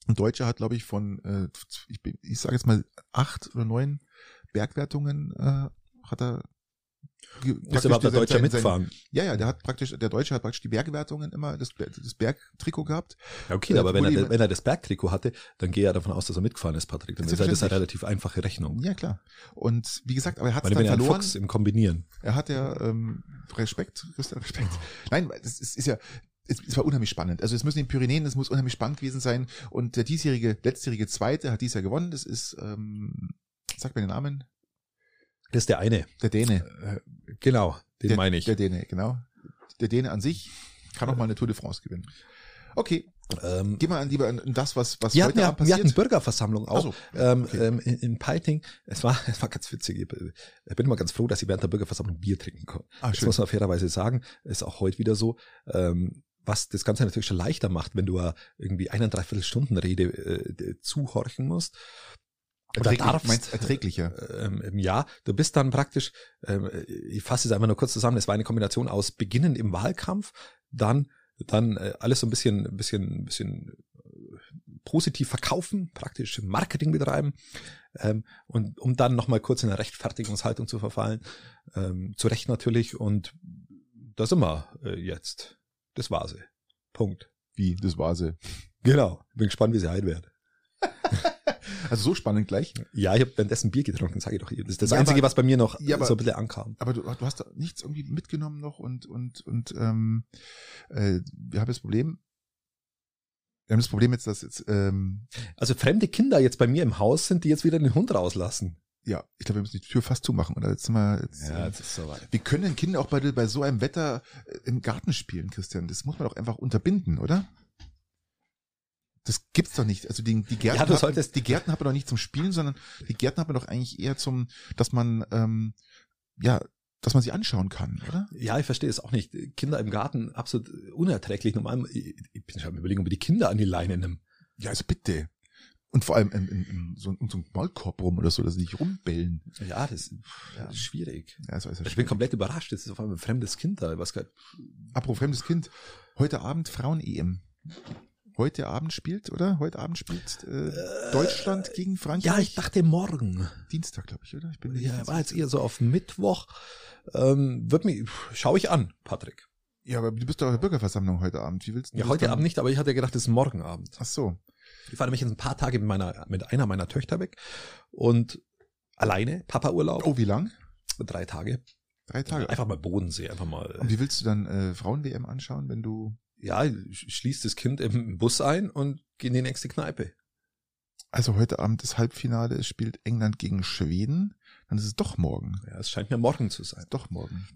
Ein Deutscher hat, glaube ich, von, äh, ich, ich sage jetzt mal, acht oder neun Bergwertungen äh, hat er Ist praktisch überhaupt der Deutsche sein- mitfahren? Ja, ja, der hat praktisch, der Deutsche hat praktisch die Bergwertungen immer, das, das Bergtrikot gehabt. Ja, okay, Äh, aber wenn er, wenn er das Bergtrikot hatte, dann gehe er davon aus, dass er mitgefahren ist, Patrick. Dann ist das eine Selbstverständlich. relativ einfache Rechnung. Ja, klar. Und wie gesagt, aber er hat es dann er verloren. Fuchs im Kombinieren. Er hat ja ähm, Respekt, Respekt. Nein, es ist, ist ja, es, es war unheimlich spannend. Also es müssen die Pyrenäen, es muss unheimlich spannend gewesen sein. Und der diesjährige, letztjährige Zweite hat dies Jahr gewonnen. Das ist, ähm, sag mir den Namen, Das ist der eine. der Däne. Äh, Genau, den der, meine ich. Der Däne, genau. Der Däne an sich kann auch mal eine Tour de France gewinnen. Okay, ähm, gehen wir an, lieber an, das, was, was wir, heute hatten ja, Abend wir hatten passiert. Bürgerversammlung auch so, ähm, okay. ähm, in, in Peiting. Es war, es war ganz witzig. Ich bin immer ganz froh, dass ich während der Bürgerversammlung Bier trinken kann. ah, Das schön. muss man fairerweise sagen. Ist auch heute wieder so. Ähm, was das Ganze natürlich schon leichter macht, wenn du irgendwie eineinhalb Stunden Rede äh, zuhorchen musst. Erträglich, darfst. meinst erträglicher. ähm, im Jahr. Du bist dann praktisch, ähm, ich fasse es einfach nur kurz zusammen, es war eine Kombination aus Beginnen im Wahlkampf, dann dann äh, alles so ein bisschen, ein bisschen, ein bisschen äh, positiv verkaufen, praktisch Marketing betreiben ähm, und um dann nochmal kurz in eine Rechtfertigungshaltung zu verfallen, ähm, zu Recht natürlich und da sind wir äh, jetzt. Das war sie. Punkt. Wie, das war sie. Genau. Bin gespannt, wie sie heute wird. Also so spannend gleich. Ja, ich habe währenddessen Bier getrunken, sage ich doch. Das ist das Ja, Einzige, aber- was bei mir noch Ja, aber- so ein bisschen ankam. Aber du, du hast da nichts irgendwie mitgenommen noch und und und ähm, äh, wir haben das Problem. Wir haben das Problem jetzt, dass jetzt ähm, Also fremde Kinder jetzt bei mir im Haus sind, die jetzt wieder den Hund rauslassen. ja, ich glaube, wir müssen die Tür fast zumachen. Oder jetzt sind wir jetzt, äh, ist soweit. wir können den Kindern auch bei, bei so einem Wetter äh, im Garten spielen, Christian. Das muss man doch einfach unterbinden, oder? Das gibt's doch nicht. Also die, die Gärten, Ja, du hat- die Gärten hat man doch nicht zum Spielen, sondern die Gärten hat man doch eigentlich eher zum, dass man ähm, ja, dass man sie anschauen kann, oder? Ja, ich verstehe es auch nicht. Kinder im Garten absolut unerträglich. Normal, ich ich bin schon am überlegen, ob ich die Kinder an die Leine nehme. Ja, also bitte. Und vor allem in, in, in so, in so einem Maulkorb rum oder so, dass sie nicht rumbellen. Ja, das, Ja. das ist schwierig. Ja, so ist Ich bin komplett überrascht. Das ist auf einmal ein fremdes Kind da. Was Apropos fremdes Kind. Heute Abend Frauen-EM. Heute Abend spielt, oder? Heute Abend spielt äh, Deutschland gegen Frankreich. ja, ich dachte morgen. Dienstag, glaube ich, oder? Ich bin mir Ja, war jetzt eher so auf Mittwoch. Ähm, wird mich, schaue ich an, Patrick. Ja, aber du bist doch auf der Bürgerversammlung heute Abend. Wie willst du Ja, heute dann- Abend nicht, aber ich hatte gedacht, das ist morgen Abend. Ach so. Ich fahre nämlich jetzt ein paar Tage mit meiner, mit einer meiner Töchter weg und alleine, Papa-Urlaub, Oh, wie lang? drei Tage. Drei Tage. Einfach mal Bodensee, einfach mal. Und wie willst du dann äh, Frauen-WM anschauen, wenn du Ja, sch- schließt das Kind im Bus ein und geht in die nächste Kneipe. also heute Abend das Halbfinale, es spielt England gegen Schweden, dann ist es doch morgen. Ja, es scheint mir morgen zu sein. Doch morgen.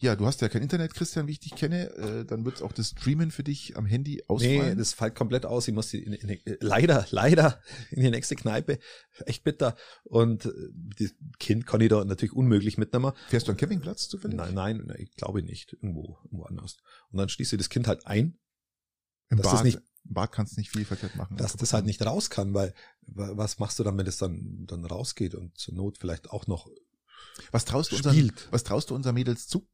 Ja, du hast ja kein Internet, Christian, wie ich dich kenne. Äh, dann wird auch das Streamen für dich am Handy Nee, ausfallen. das fällt komplett aus. Ich muss die in, in, in, leider, leider in die nächste Kneipe. Echt bitter. Und äh, das Kind kann ich da natürlich unmöglich mitnehmen. Fährst du an Campingplatz zufällig? Nein, nein, nein, ich glaube nicht. Irgendwo, irgendwo anders. Und dann schließe ich das Kind halt ein, Im Bad, nicht- Im Bad kannst du nicht viel verkehrt machen. dass das halt nicht raus kann, weil wa- was machst du dann, wenn das dann, dann rausgeht und zur Not vielleicht auch noch Was traust du unseren, spielt? was traust du unseren Mädels zu?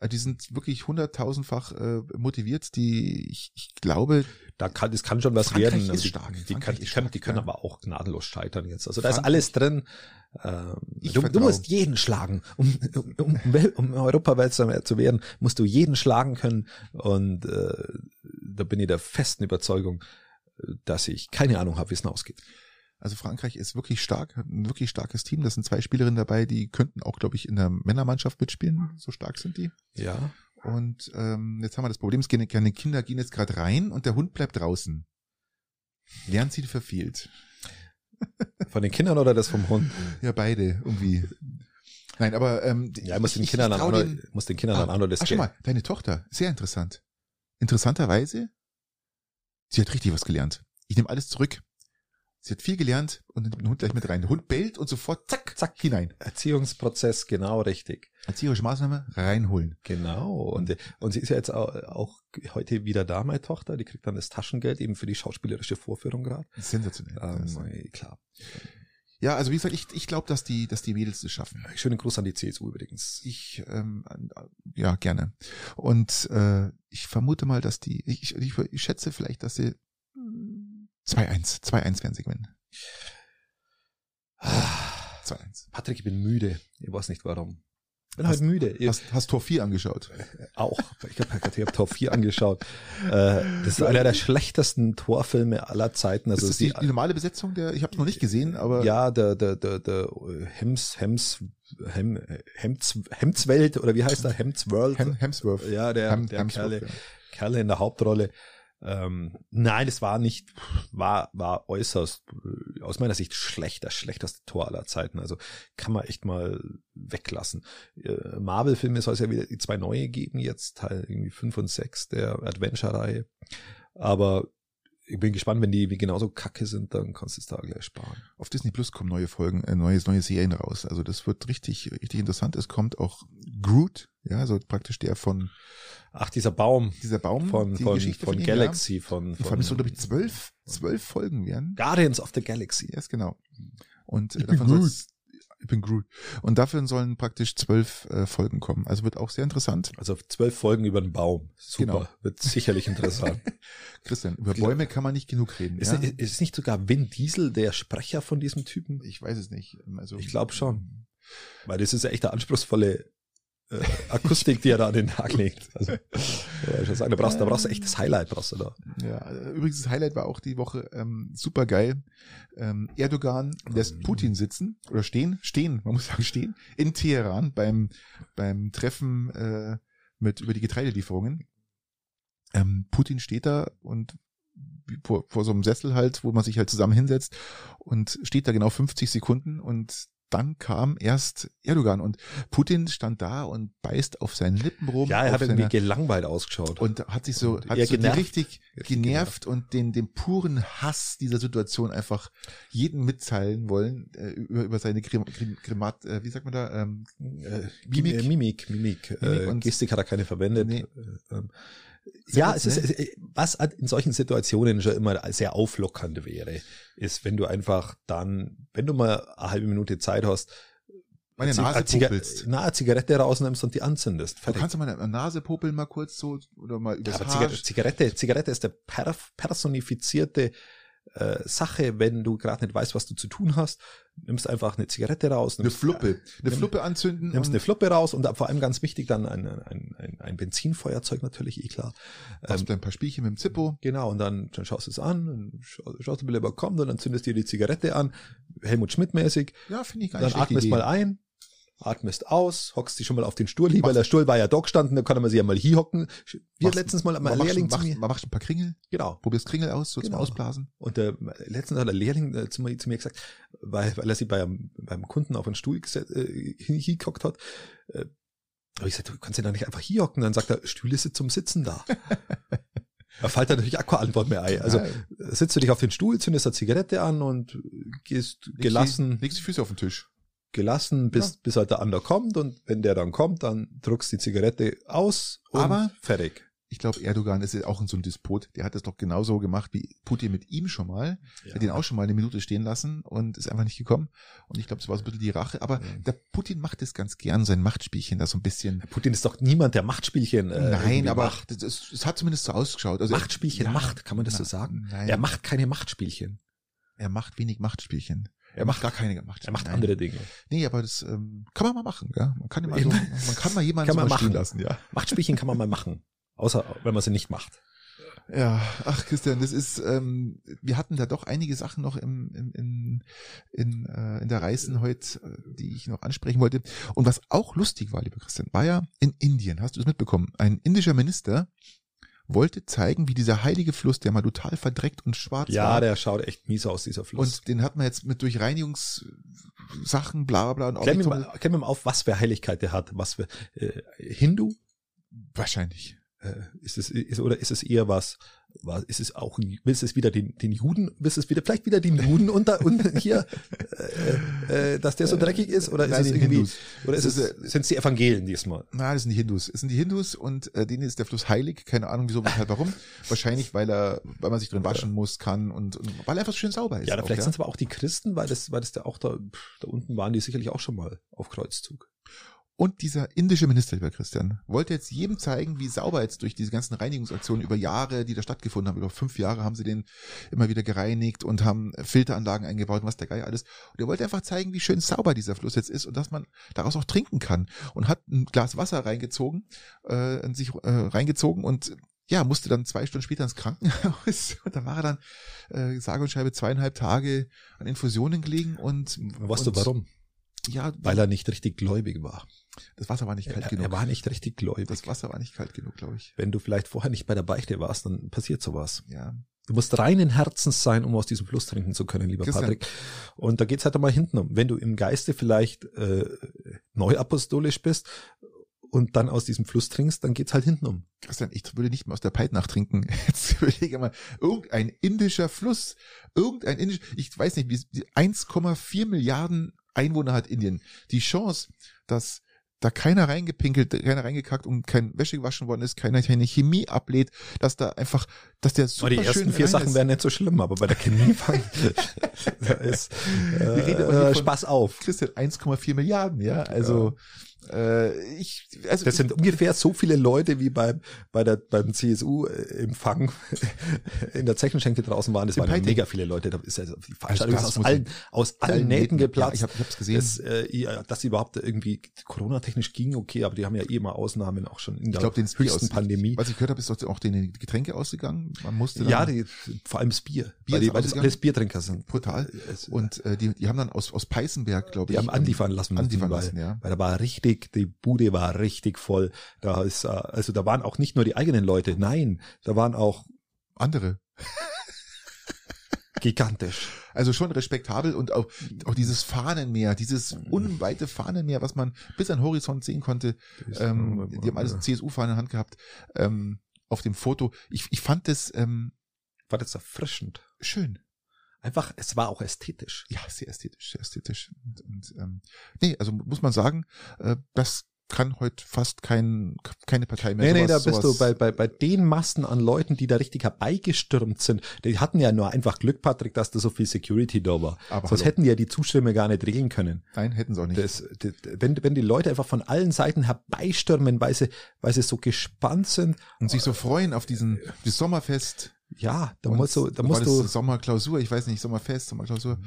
Äh, Die sind wirklich hunderttausendfach äh, motiviert. Die, ich, ich glaube, Da kann, das kann schon was Frankreich werden. ist Also die, stark. Die, kann, ist die, können, stark, die können ja. aber auch gnadenlos scheitern jetzt. Also da ist Frankreich- alles drin. Ähm, du, du musst jeden schlagen. Um, um, um, um Europaweltmeister zu werden, musst du jeden schlagen können. Und äh, da bin ich der festen Überzeugung, äh, dass ich keine Ahnung habe, wie es ausgeht. Also Frankreich ist wirklich stark, hat ein wirklich starkes Team. Da sind zwei Spielerinnen dabei, die könnten auch, glaube ich, in der Männermannschaft mitspielen. So stark sind die. Ja. Und ähm, jetzt haben wir das Problem, es gehen keine Kinder gehen jetzt gerade rein und der Hund bleibt draußen. Sie verfehlt. Von den Kindern oder das vom Hund? Ja, beide irgendwie. Nein, aber ähm, Ja, ich muss den ich- Kindern ich trau auch noch, den- muss den Kindern auch noch das ach, schau mal, deine Tochter, sehr interessant. Interessanterweise, sie hat richtig was gelernt. Ich nehme alles zurück. Sie hat viel gelernt und nimmt den Hund gleich mit rein. Der Hund bellt und sofort zack, zack, hinein. Erziehungsprozess, genau richtig. Erzieherische Maßnahme, reinholen. Genau. Und, und sie ist ja jetzt auch, auch heute wieder da, meine Tochter. Die kriegt dann das Taschengeld eben für die schauspielerische Vorführung gerade. Sensationell. Ähm, klar. ja, also wie gesagt, ich, ich glaube, dass die, dass die Mädels das schaffen. Schönen Gruß an die CSU übrigens. Ich, ähm, ja, gerne. Und äh, ich vermute mal, dass die, ich, ich, ich schätze vielleicht, dass sie hm, 2-1, 2-1 werden sie gewinnen. 2-1. Patrick, ich bin müde. Ich weiß nicht warum. Ich bin halt müde. Ich, Hast, hast Tor 4 angeschaut? auch. Ich habe ich hab Tor 4 angeschaut. Äh, das ist einer der schlechtesten Torfilme aller Zeiten. Also ist das die, die normale Besetzung der, ich habe es noch nicht gesehen, aber ja, der, der, der, der Hems, Hems, Hem, Hemds, Hemdswelt oder wie heißt er? Hemdsworld. Hem, Hemsworth. Ja, der, Hem- der Hemsworth, Kerle, ja. Kerle in der Hauptrolle. Ähm, nein, es war nicht, war, war äußerst, äh, aus meiner Sicht schlecht, das schlechteste Tor aller Zeiten. Also kann man echt mal weglassen. Äh, Marvel-Filme soll es ja wieder die zwei neue geben, jetzt Teil irgendwie fünf und sechs der Adventure-Reihe. Aber ich bin gespannt, wenn die genauso kacke sind, dann kannst du es da gleich sparen. Auf Disney Plus kommen neue Folgen, äh, neue, neue Serien raus. Also das wird richtig, richtig interessant. Es kommt auch Groot, ja, also praktisch der von Ach, dieser Baum dieser Baum, von, die von, Geschichte von ihm, Galaxy, von, Ja. Und von vor allem soll, glaube ich, zwölf, zwölf Folgen werden. Guardians of the Galaxy. Yes, genau. Und äh, Ich bin davon Groot. soll's- ich bin Groot. Und dafür sollen praktisch zwölf äh, Folgen kommen. Also wird auch sehr interessant. Also zwölf Folgen über den Baum. Super. Genau. Wird sicherlich interessant. Christian, über Klar. Bäume kann man nicht genug reden. ist, ja? ist ist nicht sogar Vin Diesel der Sprecher von diesem Typen? Ich weiß es nicht. Also, Ich glaub schon. Weil das ist ja echt eine anspruchsvolle äh, Akustik, die er da an den Tag legt. Also, ja, ich sagen, da brauchst, da brauchst du echt das Highlight, brauchst du da. Ja, übrigens das Highlight war auch die Woche ähm, super geil. Ähm, Erdogan lässt Mhm. Putin sitzen oder stehen, stehen, man muss sagen stehen, in Teheran beim beim Treffen äh, mit über die Getreidelieferungen. Ähm, Putin steht da und vor, vor so einem Sessel halt, wo man sich halt zusammen hinsetzt und steht da genau 50 Sekunden und dann kam erst Erdogan und Putin stand da und beißt auf seinen Lippen rum. Ja, er hat irgendwie gelangweilt ausgeschaut. und hat sich so, hat so genervt. richtig genervt und den, den puren Hass dieser Situation einfach jedem mitteilen wollen, äh, über, über seine Grim, Grim, Grimat, äh, wie sagt man da, ähm, äh, Mimik. Mimik, Mimik, Mimik. Äh, und- Gestik hat er keine verwendet. Nee. Äh, ähm, ja, es ist, es- was in solchen Situationen schon immer sehr auflockernd wäre, ist, wenn du einfach dann, wenn du mal eine halbe Minute Zeit hast, meine Nase popelst. na, eine Zigarette rausnimmst und die anzündest. Du Fertig. kannst du meine Nase popeln mal kurz so oder mal Ja, übers aber Haar. Zigarette, Zigarette, ist der per personifizierte äh, Sache, wenn du gerade nicht weißt, was du zu tun hast, nimmst einfach eine Zigarette raus, Eine Fluppe. Eine nimm- Fluppe anzünden. nimmst eine Fluppe raus und vor allem ganz wichtig dann ein, ein, ein, ein Benzinfeuerzeug natürlich, eh klar. machst Ähm, du ein paar Spielchen mit dem Zippo. Genau, und dann, dann schaust du es an, schaust du, wie lieber kommt, und dann zündest dir die Zigarette an, Helmut Schmidt-mäßig, Ja, finde ich gar dann atmest Idee. mal ein, atmest aus, hockst dich schon mal auf den Stuhl, weil Machst- der Stuhl war ja da gestanden, da kann man sich ja mal hier hocken. Wir Machst- letztens mal, macht, Lehrling zu macht, mir, man macht ein paar Kringel, genau, probierst Kringel aus, so zum Genau. Ausblasen. Und äh, letztens hat der Lehrling äh, zu, mir, zu mir gesagt, weil, weil er sich bei einem, beim Kunden auf einen Stuhl geset, äh, hingehockt hat, äh, habe ich gesagt, du kannst ja da nicht einfach hier hocken. Dann sagt er, Stühle sind zum Sitzen da. da fällt da natürlich auch keine Antwort mehr ein. Also sitzt du dich auf den Stuhl, zündest eine Zigarette an und gehst gelassen, legst die Füße auf den Tisch. Gelassen, bis, bis halt der andere kommt und wenn der dann kommt, dann druckst die Zigarette aus und Aber- fertig. Ich glaube, Erdogan ist ja auch so ein Despot. Der hat das doch genauso gemacht wie Putin mit ihm schon mal. Er hat den auch schon mal eine Minute stehen lassen und ist einfach nicht gekommen. Und ich glaube, es war so ein bisschen die Rache. Aber Ja. der Putin macht es ganz gern, sein Machtspielchen da so ein bisschen. Putin ist doch niemand, der Machtspielchen äh, Nein, aber das, das, es hat zumindest so ausgeschaut. Also Machtspielchen ja, macht, kann man das so na- sagen? Nein, Er macht keine Machtspielchen. er macht wenig Machtspielchen. Er macht gar keine Macht. Er macht Nein. andere Dinge. Nee, aber das ähm, kann man mal machen. Ja? Man kann mal so, man kann mal jemanden Kann man mal machen. lassen. Ja. Machtspielchen kann man mal machen. Außer wenn man sie nicht macht. Ja, ach Christian, das ist, ähm, wir hatten da doch einige Sachen noch im, im, in, in, äh, in der Reisen heute, äh, die ich noch ansprechen wollte. Und was auch lustig war, lieber Christian, war ja in Indien, hast du es mitbekommen? Ein indischer Minister wollte zeigen, wie dieser heilige Fluss, der mal total verdreckt und schwarz Ja, war, der schaut echt mies aus, dieser Fluss. und den hat man jetzt mit Durchreinigungssachen, bla bla bla und Klär mir, mal, klär mir mal auf, was für Heiligkeit der hat. Was für äh, Hindu? wahrscheinlich. Äh, ist es ist, oder ist es eher was? was ist es auch? Willst du es wieder den den Juden? Willst du es wieder vielleicht wieder den Juden unter und hier, äh, äh, dass der so dreckig ist? Oder ist Nein, es den irgendwie? Hindus. Oder ist Es es? ist, Sind es die Evangelien diesmal? Na, das sind die Hindus. Es sind die Hindus und äh, denen ist der Fluss heilig. Keine Ahnung, wieso, weshalb, warum. Wahrscheinlich, weil er, weil man sich drin waschen muss, kann und, und weil er einfach schön sauber ist. Ja, auch, vielleicht ja? sind es aber auch die Christen, weil das, weil das da auch da, da unten waren die sicherlich auch schon mal auf Kreuzzug. Und dieser indische Minister, lieber Christian, wollte jetzt jedem zeigen, wie sauber jetzt durch diese ganzen Reinigungsaktionen über Jahre, die da stattgefunden haben, über fünf Jahre haben sie den immer wieder gereinigt und haben Filteranlagen eingebaut und was der Geier alles. Und er wollte einfach zeigen, wie schön sauber dieser Fluss jetzt ist und dass man daraus auch trinken kann. Und hat ein Glas Wasser reingezogen, äh, sich äh, reingezogen und ja, musste dann zwei Stunden später ins Krankenhaus und da war er dann äh, sage und schreibe zweieinhalb Tage an Infusionen gelegen und Weißt und, du warum? Ja, Weil er nicht richtig gläubig war. Das Wasser war nicht kalt Er, genug. er war nicht richtig gläubig. das Wasser war nicht kalt genug, glaube ich. Wenn du vielleicht vorher nicht bei der Beichte warst, dann passiert sowas. Ja. Du musst reinen Herzens sein, um aus diesem Fluss trinken zu können, lieber Christian. Patrick. Und da geht's halt einmal hinten um. Wenn du im Geiste vielleicht äh, neuapostolisch bist und dann aus diesem Fluss trinkst, dann geht's halt hinten um. Christian, ich würde nicht mehr aus der Peitnach trinken. Jetzt überlege mal, irgendein indischer Fluss, irgendein indisch, ich weiß nicht, wie 1,4 Milliarden Einwohner hat Indien. Die Chance, dass da keiner reingepinkelt, keiner reingekackt und kein Wäsche gewaschen worden ist, keiner keine Chemie ablädt, dass da einfach, dass der super Aber die ersten vier Sachen ist. wären nicht so schlimm, aber bei der Chemie fang, da ist äh, von- Spaß auf. Christian, 1,4 Milliarden, ja, also Äh, ich, also Das sind ungefähr so viele Leute, wie beim, bei der, beim CSU-Empfang in der Zechenschenke draußen waren. Das waren ja mega viele Leute. Da ist also die Veranstaltung ist das aus allen, aus allen Nähten Ja, geplatzt. ich habe ich hab's gesehen. äh, ja, dass sie überhaupt irgendwie Corona-technisch ging, okay, aber die haben ja eh immer Ausnahmen auch schon in ich der glaube, den Bier höchsten aus, Pandemie. Was ich gehört habe, ist auch den Getränke ausgegangen. Man musste dann Ja, die, vor allem das Bier, Bier weil, die, ist weil das alles Biertrinker sind. brutal. Und äh, die, die haben dann aus, aus Peißenberg, glaube Die ich, haben Andi fahren lassen. Andi fahren weil, lassen, ja. weil da war richtig, die Bude war richtig voll. Da ist, äh, also da waren auch nicht nur die eigenen Leute, nein, da waren auch andere. gigantisch. Also schon respektabel und auch, auch dieses Fahnenmeer, dieses unweite Fahnenmeer, was man bis an den Horizont sehen konnte. Ähm, die haben alles CSU-Fahne in der Hand gehabt ähm, auf dem Foto. Ich, ich fand das ähm, war das erfrischend. schön. Einfach, es war auch ästhetisch. Ja, sehr ästhetisch, sehr ästhetisch. Und, und ähm, nee, also muss man sagen, äh, das kann heute fast kein, keine Partei mehr. Nee, nee, da Sowas- bist du sowas- bei, bei, bei den Massen an Leuten, die da richtig herbeigestürmt sind. Die hatten ja nur einfach Glück, Patrick, dass da so viel Security da war. Aber Sonst hallo. hätten die ja die Zustimme gar nicht regeln können. Nein, hätten sie auch nicht. Das, das, wenn, wenn die Leute einfach von allen Seiten herbeistürmen, weil sie, weil sie so gespannt sind, und sich so freuen auf diesen das Sommerfest. Ja, da musst du, da musst du, Sommerklausur, ich weiß nicht, Sommerfest, Sommerklausur.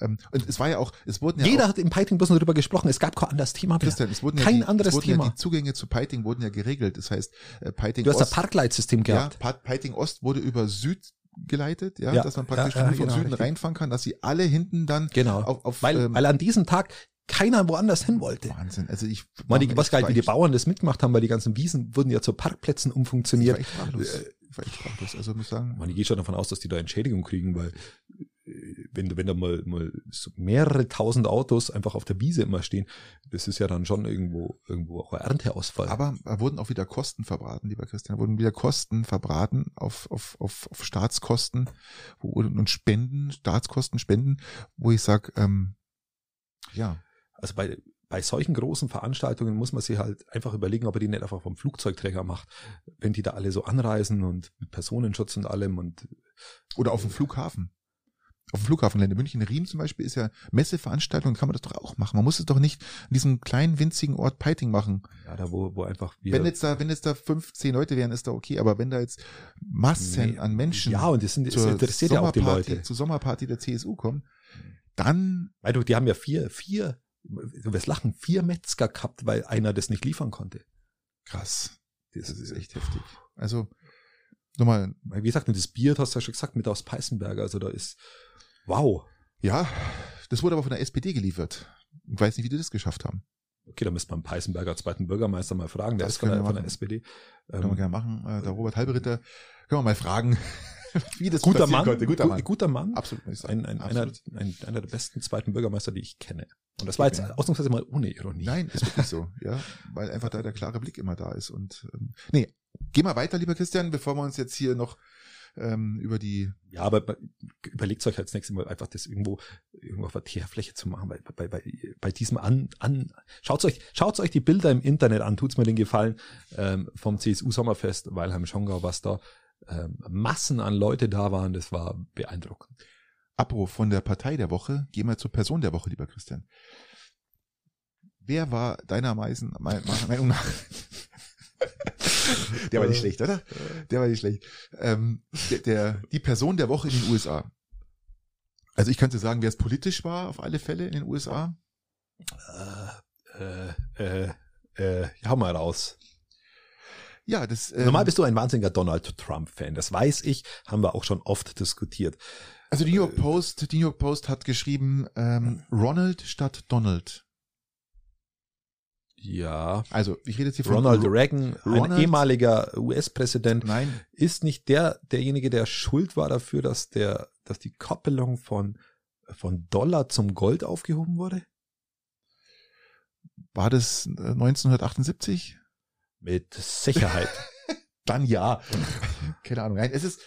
Ähm, und es war ja auch, es wurden ja jeder auch, hat im Piting bloß nur drüber gesprochen. Es gab kein anderes Thema mehr. Christian, es wurden ja Kein die, anderes Thema. Ja die Zugänge zu Piting wurden ja geregelt. Das heißt, äh, Piting Du hast ein Ost, Parkleitsystem ja, gehabt. Pa- Piting Ost wurde über Süd geleitet, ja, Ja, dass man praktisch ja, ja, nur von genau, Süden richtig. reinfahren kann, dass sie alle hinten dann Genau. auf, auf weil, ähm, weil an diesem Tag keiner woanders hin wollte. Wahnsinn. Also ich war ich weiß gar nicht, wie die Bauern das mitgemacht haben, weil die ganzen Wiesen wurden ja zu Parkplätzen umfunktioniert. Ich war echt sprachlos. Ich war echt sprachlos. Also muss sagen, Man, ich gehe schon davon aus, dass die da Entschädigung kriegen, weil äh, wenn, du- wenn da mal, mal so mehrere tausend Autos einfach auf der Wiese immer stehen, das ist ja dann schon irgendwo, irgendwo auch ein Ernteausfall. aber da wurden auch wieder Kosten verbraten, lieber Christian. Da wurden wieder Kosten verbraten auf, auf, auf, auf Staatskosten und Spenden, Staatskosten, Spenden, wo ich sag, ähm, ja, also bei, bei solchen großen Veranstaltungen muss man sich halt einfach überlegen, ob er die nicht einfach vom Flugzeugträger macht. Wenn die da alle so anreisen und mit Personenschutz und allem und oder auf dem Flughafen. Auf dem Flughafengelände München Riem zum Beispiel ist ja Messeveranstaltung, kann man das doch auch machen. Man muss es doch nicht in diesem kleinen winzigen Ort Peiting machen. ja, da wo, wo einfach wir. Wenn jetzt da, wenn jetzt da fünf, zehn Leute wären, ist da okay. Aber wenn da jetzt Massen Nee, an Menschen Ja, und das, sind, das zur interessiert ja auch die Sommerparty- Leute. zur Sommerparty der CSU kommen, dann Weil du, die haben ja vier, vier, du wirst lachen, vier Metzger gehabt, weil einer das nicht liefern konnte. krass. Das, Das ist echt heftig. Also nochmal, Wie gesagt, das Bier, hast du ja schon gesagt, mit aus Peißenberger, also da ist, wow. ja, das wurde aber von der SPD geliefert. Ich weiß nicht, wie die das geschafft haben. Okay, da müsste man Peißenberger zweiten Bürgermeister mal fragen, der Das ist von der, wir von der. SPD. Können wir Ähm, gerne machen. Äh, der Robert Halberitter, können wir mal fragen, wie das guter Mann, konnte. Guter gu- Mann. guter Mann. Absolut. Ein, ein, einer, Absolut. ein, einer der besten zweiten Bürgermeister, die ich kenne. Und das war jetzt ausnahmsweise mal ohne Ironie. Nein, ist wirklich so, ja, weil einfach da der klare Blick immer da ist und ähm, nee, geh mal weiter, lieber Christian, bevor wir uns jetzt hier noch ähm, über die Ja, aber bei- überlegt euch als nächstes Mal einfach das irgendwo, irgendwo auf der Teerfläche zu machen, weil bei, bei, bei diesem an, an, schaut euch, schaut euch die Bilder im Internet an, tut's mir den Gefallen, ähm, vom CSU Sommerfest, Weilheim Schongau, was da, ähm, Massen an Leute da waren, das war beeindruckend. Abruf von der Partei der Woche, gehen wir zur Person der Woche, lieber Christian. Wer war deiner Meinung nach? der war nicht schlecht, oder? Der war nicht schlecht. Ähm, der, der, die Person der Woche in den USA. Also ich könnte sagen, wer es politisch war, auf alle Fälle in den USA. Äh, äh, äh, äh, hau mal raus. Ja, das. Ähm, Normal bist du ein wahnsinniger Donald Trump-Fan, das weiß ich, haben wir auch schon oft diskutiert. Also die New York Post, die New York Post hat geschrieben, ähm, Ronald statt Donald. Ja. Also ich rede jetzt hier von Ronald Ro- Reagan, ein ehemaliger US-Präsident, Nein, ist nicht der derjenige, der schuld war dafür, dass der, dass die Koppelung von von Dollar zum Gold aufgehoben wurde? war das äh, 1978? Mit Sicherheit. Dann ja. Keine Ahnung. Nein, es ist,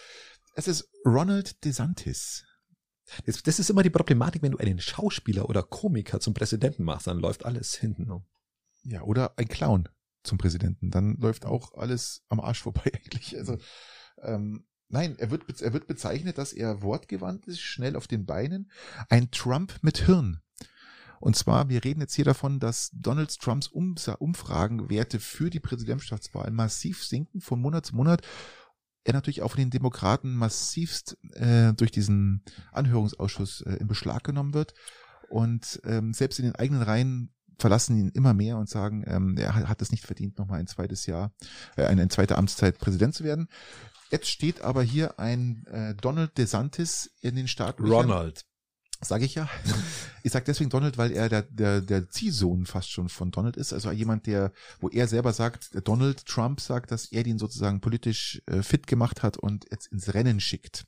es ist Ronald DeSantis. Das, das ist immer die Problematik, wenn du einen Schauspieler oder Komiker zum Präsidenten machst, dann läuft alles hinten um. Ja, oder ein Clown zum Präsidenten. Dann läuft auch alles am Arsch vorbei eigentlich. Also, ähm, nein, er wird, er wird bezeichnet, dass er wortgewandt ist, schnell auf den Beinen. Ein Trump mit Hirn. Und zwar, wir reden jetzt hier davon, dass Donald Trumps Umfragenwerte für die Präsidentschaftswahl massiv sinken von Monat zu Monat er natürlich auch von den Demokraten massivst äh, durch diesen Anhörungsausschuss äh, in Beschlag genommen wird. Und ähm, selbst in den eigenen Reihen verlassen ihn immer mehr und sagen, ähm, er hat es nicht verdient, nochmal ein zweites Jahr, äh, eine, eine zweite Amtszeit Präsident zu werden. Jetzt steht aber hier ein äh, Donald DeSantis in den Staaten. Ronald. Sage ich ja. Ich sage deswegen Donald, weil er der, der, der Ziehsohn fast schon von Donald ist. Also jemand, der, wo er selber sagt, Donald Trump sagt, dass er den sozusagen politisch äh, fit gemacht hat und jetzt ins Rennen schickt.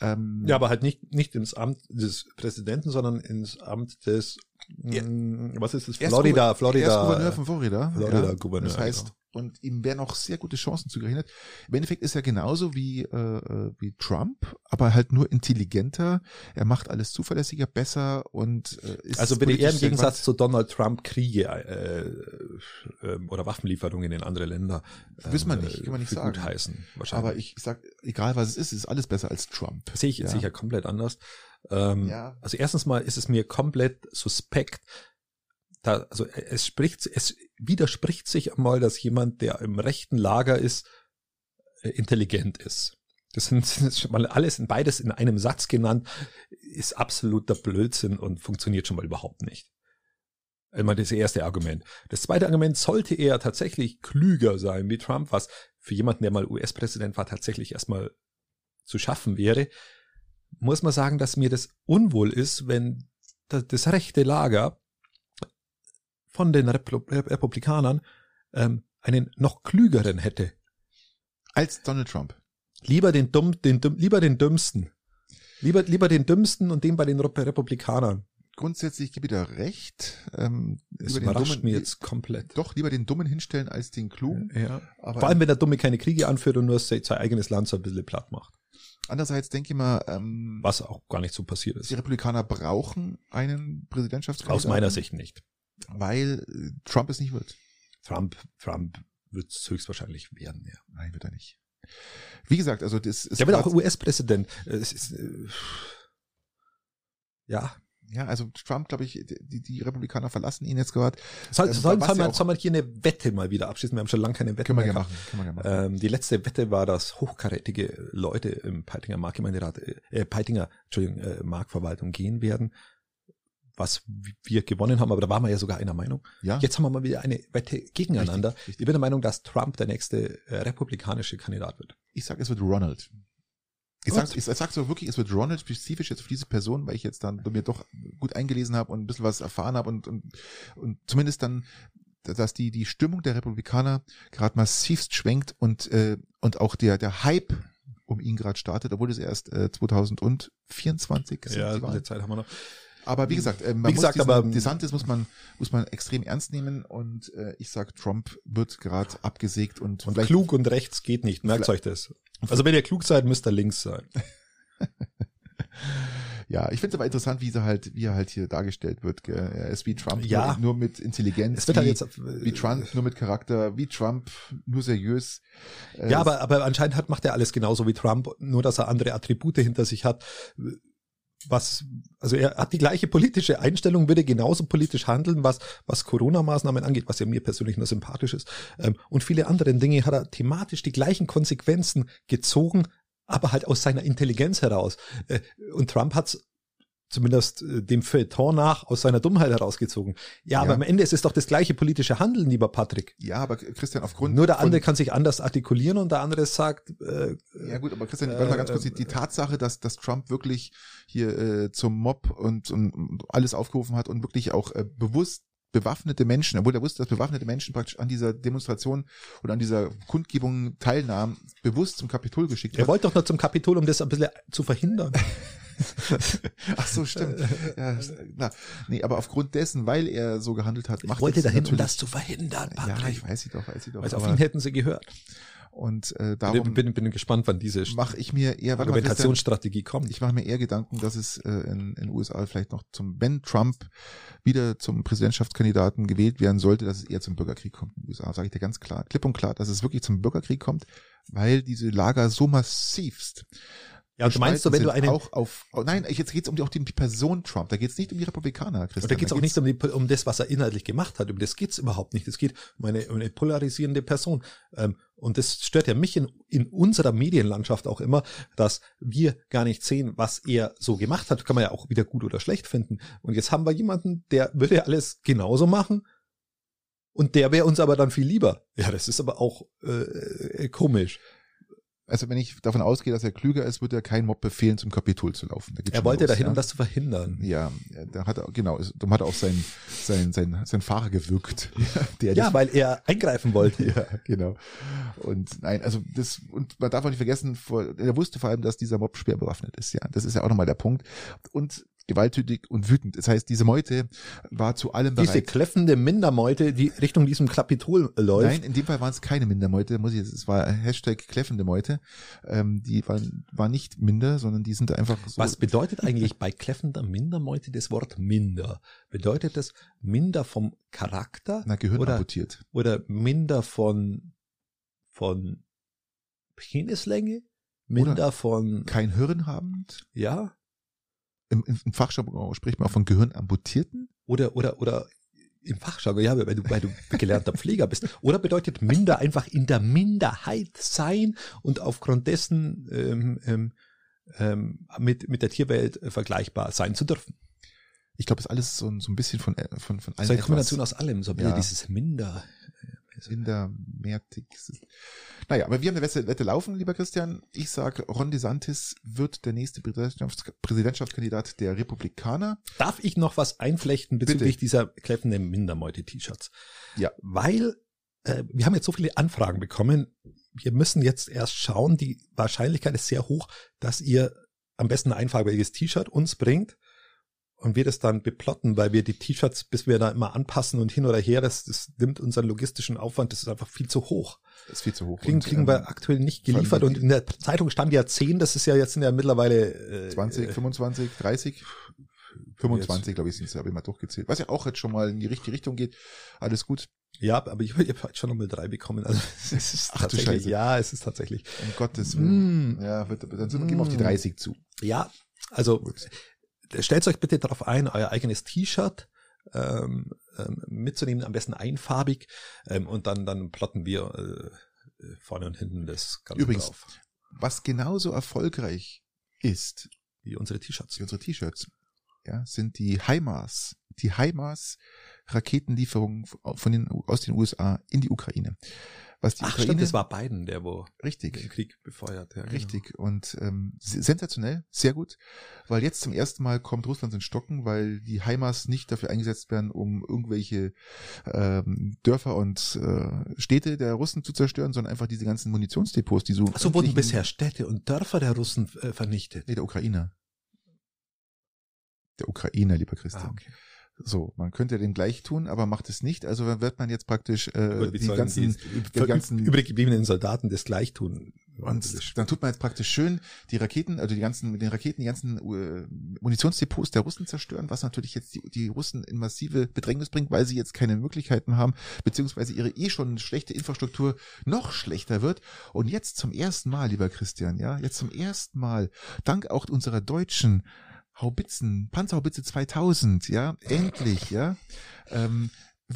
Ähm, ja, aber halt nicht, nicht ins Amt des Präsidenten, sondern ins Amt des, ja. Hm, was ist es? Florida, Florida. Er ist Gouverneur von Florida. Florida ja, Gouverneur. Das heißt, genau und ihm werden auch sehr gute Chancen zugerechnet. Im Endeffekt ist er genauso wie, äh, äh, wie Trump, aber halt nur intelligenter. Er macht alles zuverlässiger, besser und äh, ist Also würde er im Gegensatz zu Donald Trump Kriege äh, äh, oder Waffenlieferungen in andere Länder äh, Wissen wir nicht, kann man nicht sagen. heißen, wahrscheinlich. Aber ich sag, egal was es ist, ist alles besser als Trump. Sehe ich ja. sicher komplett anders. Ähm, ja. Also erstens mal ist es mir komplett suspekt, da, also es spricht, es widerspricht sich einmal, dass jemand, der im rechten Lager ist, äh, intelligent ist. Das sind, das ist schon mal alles in beides in einem Satz genannt, ist absoluter Blödsinn und funktioniert schon mal überhaupt nicht. Einmal das erste Argument. Das zweite Argument, sollte er tatsächlich klüger sein wie Trump, was für jemanden, der mal US-Präsident war, tatsächlich erstmal zu schaffen wäre, muss man sagen, dass mir das unwohl ist, wenn das rechte Lager von den Republikanern ähm, einen noch klügeren hätte. Als Donald Trump. Lieber den dumm, den dumm, lieber den dümmsten. Lieber, lieber den dümmsten und den bei den Republikanern. Grundsätzlich gebe ich da recht. Ähm, das überrascht dummen, mir jetzt komplett. Doch, lieber den Dummen hinstellen als den Klugen. Ja. Aber Vor allem, wenn der Dumme keine Kriege anführt und nur sein eigenes Land so ein bisschen platt macht. Andererseits denke ich mal, ähm, was auch gar nicht so passiert ist. Die Republikaner brauchen einen Präsidentschaftskandidaten. Aus meiner Sicht nicht weil äh, Trump es nicht wird. Trump, Trump wird es höchstwahrscheinlich werden, ja. Nein, wird er nicht. Wie gesagt, also das ist. Der wird auch US-Präsident. Äh, ja. Ja, also Trump, glaube ich, die, die Republikaner verlassen ihn jetzt gerade. Soll, ähm, soll, soll, man, soll man hier eine Wette mal wieder abschließen? Wir haben schon lange keine Wette können mehr wir machen, können wir machen. Ähm, die letzte Wette war, dass hochkarätige Leute im Peitinger Marktgemeinderat, äh, Peitinger, Entschuldigung, äh, Marktverwaltung gehen werden was wir gewonnen haben, aber da waren wir ja sogar einer Meinung. Ja. Jetzt haben wir mal wieder eine Wette gegeneinander. Richtig, richtig. Ich bin der Meinung, dass Trump der nächste äh, republikanische Kandidat wird. Ich sag, es wird Ronald. Ich sag, ich sag so wirklich, es wird Ronald spezifisch jetzt auf diese Person, weil ich jetzt dann mir doch gut eingelesen habe und ein bisschen was erfahren habe und, und, und zumindest dann, dass die, die Stimmung der Republikaner gerade massivst schwenkt und, äh, und auch der, der Hype um ihn gerade startet, obwohl es erst äh, 2024 ist. Ja, die Zeit haben wir noch. Aber wie gesagt, äh, man wie gesagt, muss aber DeSantis muss man muss man extrem ernst nehmen und äh, ich sag, Trump wird gerade abgesägt und, und klug und rechts geht nicht. Merkt euch das. Also wenn ihr klug seid, müsst ihr links sein. ja, ich finde es aber interessant, wie er halt, wie er halt hier dargestellt wird. Gell? Er ist wie Trump, ja. nur, nur mit Intelligenz. Es wird halt wie, halt jetzt, wie Trump, nur mit Charakter, wie Trump, nur seriös. Äh, ja, aber, aber anscheinend hat, macht er alles genauso wie Trump, nur dass er andere Attribute hinter sich hat was, also er hat die gleiche politische Einstellung, würde genauso politisch handeln, was, was Corona-Maßnahmen angeht, was ja mir persönlich nur sympathisch ist. Ähm, und viele andere Dinge hat er thematisch die gleichen Konsequenzen gezogen, aber halt aus seiner Intelligenz heraus. Äh, und Trump hat's zumindest äh, dem Feuilleton nach aus seiner Dummheit herausgezogen. Ja, ja, aber am Ende ist es doch das gleiche politische Handeln, lieber Patrick. Ja, aber Christian, aufgrund Nur der andere kann sich anders artikulieren und der andere sagt äh, Ja gut, aber Christian, äh, warte mal ganz kurz, die, die Tatsache, dass, dass Trump wirklich hier äh, zum Mob und, und alles aufgerufen hat und wirklich auch äh, bewusst bewaffnete Menschen, obwohl er wusste, dass bewaffnete Menschen praktisch an dieser Demonstration oder an dieser Kundgebung teilnahmen, bewusst zum Kapitol geschickt Er wollte doch nur zum Kapitol, um das ein bisschen zu verhindern. Ach so, stimmt. Ja, na, nee, aber aufgrund dessen, weil er so gehandelt hat, macht ich wollte dahin, um das zu verhindern. Patrick. Ja, ich weiß sie doch, weiß sie doch. Also auf ihn hätten sie gehört. Und äh, darum bin, bin, bin gespannt, wann diese mache ich mir eher Argumentationsstrategie kommt. Ich mache mir eher Gedanken, dass es äh, in den USA vielleicht noch zum wenn Trump wieder zum Präsidentschaftskandidaten gewählt werden sollte, dass es eher zum Bürgerkrieg kommt in den USA. Sage ich dir ganz klar, klipp und klar, dass es wirklich zum Bürgerkrieg kommt, weil diese Lager so massivst Ja, und du meinst du, wenn du einen, auch auf, oh, nein, jetzt geht's um die, auch um die Person Trump. Da geht's nicht um die Republikaner, Christian. und da geht's auch nicht um, die, um das, was er inhaltlich gemacht hat. Um das geht's überhaupt nicht. Es geht um eine, um eine polarisierende Person. Ähm, und das stört ja mich in, in unserer Medienlandschaft auch immer, dass wir gar nicht sehen, was er so gemacht hat. Kann man ja auch wieder gut oder schlecht finden. Und jetzt haben wir jemanden, der würde alles genauso machen. Und der wäre uns aber dann viel lieber. Ja, das ist aber auch äh, komisch. Also wenn ich davon ausgehe, dass er klüger ist, wird er kein Mob befehlen, zum Kapitol zu laufen. Er wollte los, dahin, ja. um das zu verhindern. Ja, da hat er, genau, darum hat er auch sein, sein, sein, sein Fahrer gewürgt. Der Ja, weil er eingreifen wollte. ja, genau. Und nein, also das, und man darf auch nicht vergessen, vor, er wusste vor allem, dass dieser Mob schwer bewaffnet ist, ja. Das ist ja auch nochmal der Punkt. Und gewalttätig und wütend. Das heißt, diese Meute war zu allem Diese bereit. kläffende Mindermeute, die Richtung diesem Kapitol läuft. Nein, in dem Fall waren es keine Mindermeute, muss ich jetzt, es war Hashtag kläffende Meute. Ähm, die waren, war nicht minder, sondern die sind einfach so. Was bedeutet eigentlich bei kläffender Mindermeute das Wort minder? Bedeutet das minder vom Charakter Na, Gehirn oder, amputiert. oder minder von, von Penislänge? Minder Oder- von, Kein Hirn habend. ja? Im, im, Fachjargon spricht man auch von Gehirn amputierten. Oder, oder, oder im Fachjargon, ja, weil du, weil du gelernter Pfleger bist. Oder bedeutet minder einfach in der Minderheit sein und aufgrund dessen ähm, ähm, ähm, mit, mit der Tierwelt äh, vergleichbar sein zu dürfen. Ich glaube, das ist alles so, ein- so ein bisschen von, äh, von, von Das ist eine. Kombination aus allem, so ein bisschen Ja. dieses Minder. Mindermertig. Naja, aber wir haben eine Wette, Wette laufen, lieber Christian. Ich sag, Ron DeSantis wird der nächste Präsidentschafts Präsidentschaftskandidat der Republikaner. Darf ich noch was einflechten bezüglich Bitte. dieser kläffenden Mindermeute-T-Shirts? Ja. Weil äh, wir haben jetzt so viele Anfragen bekommen. Wir müssen jetzt erst schauen. Die Wahrscheinlichkeit ist sehr hoch, dass ihr am besten ein einfarbiges T-Shirt uns bringt und wir das dann beplotten, weil wir die T-Shirts, bis wir da immer anpassen und hin oder her, das, das nimmt unseren logistischen Aufwand, das ist einfach viel zu hoch. Das ist viel zu hoch. Kriegen, Und, kriegen ähm, wir aktuell nicht geliefert und in der Zeitung stand ja 10, das ist ja jetzt sind ja mittlerweile äh, 20, 25, 30, 25, glaube ich, sind es, habe ich mal durchgezählt. Was ja auch jetzt schon mal in die richtige Richtung geht. Alles gut. Ja, aber ich, ich habe heute schon nochmal drei bekommen. Also es ist Ach du tatsächlich, Scheiße. ja, es ist tatsächlich. Um Gottes Willen. Mm. Ja, wird, dann sind wir, gehen wir auf die 30 zu. Ja, also Gut. Stellt euch bitte darauf ein, euer eigenes T-Shirt ähm, ähm, mitzunehmen, am besten einfarbig, ähm, und dann dann plotten wir äh, äh, vorne und hinten das Ganze Übrigens, drauf, Was genauso erfolgreich ist wie unsere T-Shirts. wie unsere T-Shirts, ja, sind die HIMARS. Die HIMARS Raketenlieferungen von den, aus den USA in die Ukraine. Was die Ach Ukraine, stimmt, das war Biden, der wo den richtig, Krieg befeuert. Ja, genau. richtig und ähm, se- sensationell, sehr gut, weil jetzt zum ersten Mal kommt Russland in Stocken, weil die HIMARS nicht dafür eingesetzt werden, um irgendwelche ähm, Dörfer und äh, Städte der Russen zu zerstören, sondern einfach diese ganzen Munitionsdepots, die so. Ach so wurden bisher Städte und Dörfer der Russen äh, vernichtet. Nee, der Ukrainer. Der Ukrainer, lieber Christian. Ah, okay. So, man könnte dem gleich tun, aber macht es nicht. Also dann wird man jetzt praktisch äh, die ganzen die ganzen- übrig gebliebenen Soldaten das gleich tun. und dann tut man jetzt praktisch schön die Raketen, also die ganzen mit den Raketen die ganzen äh, Munitionsdepots der Russen zerstören, was natürlich jetzt die, die Russen in massive Bedrängnis bringt, weil sie jetzt keine Möglichkeiten haben, beziehungsweise ihre eh schon schlechte Infrastruktur noch schlechter wird. Und jetzt zum ersten Mal, lieber Christian, ja, jetzt zum ersten Mal, dank auch unserer deutschen Haubitzen, Panzerhaubitze 2000, ja, endlich, ja. Ähm,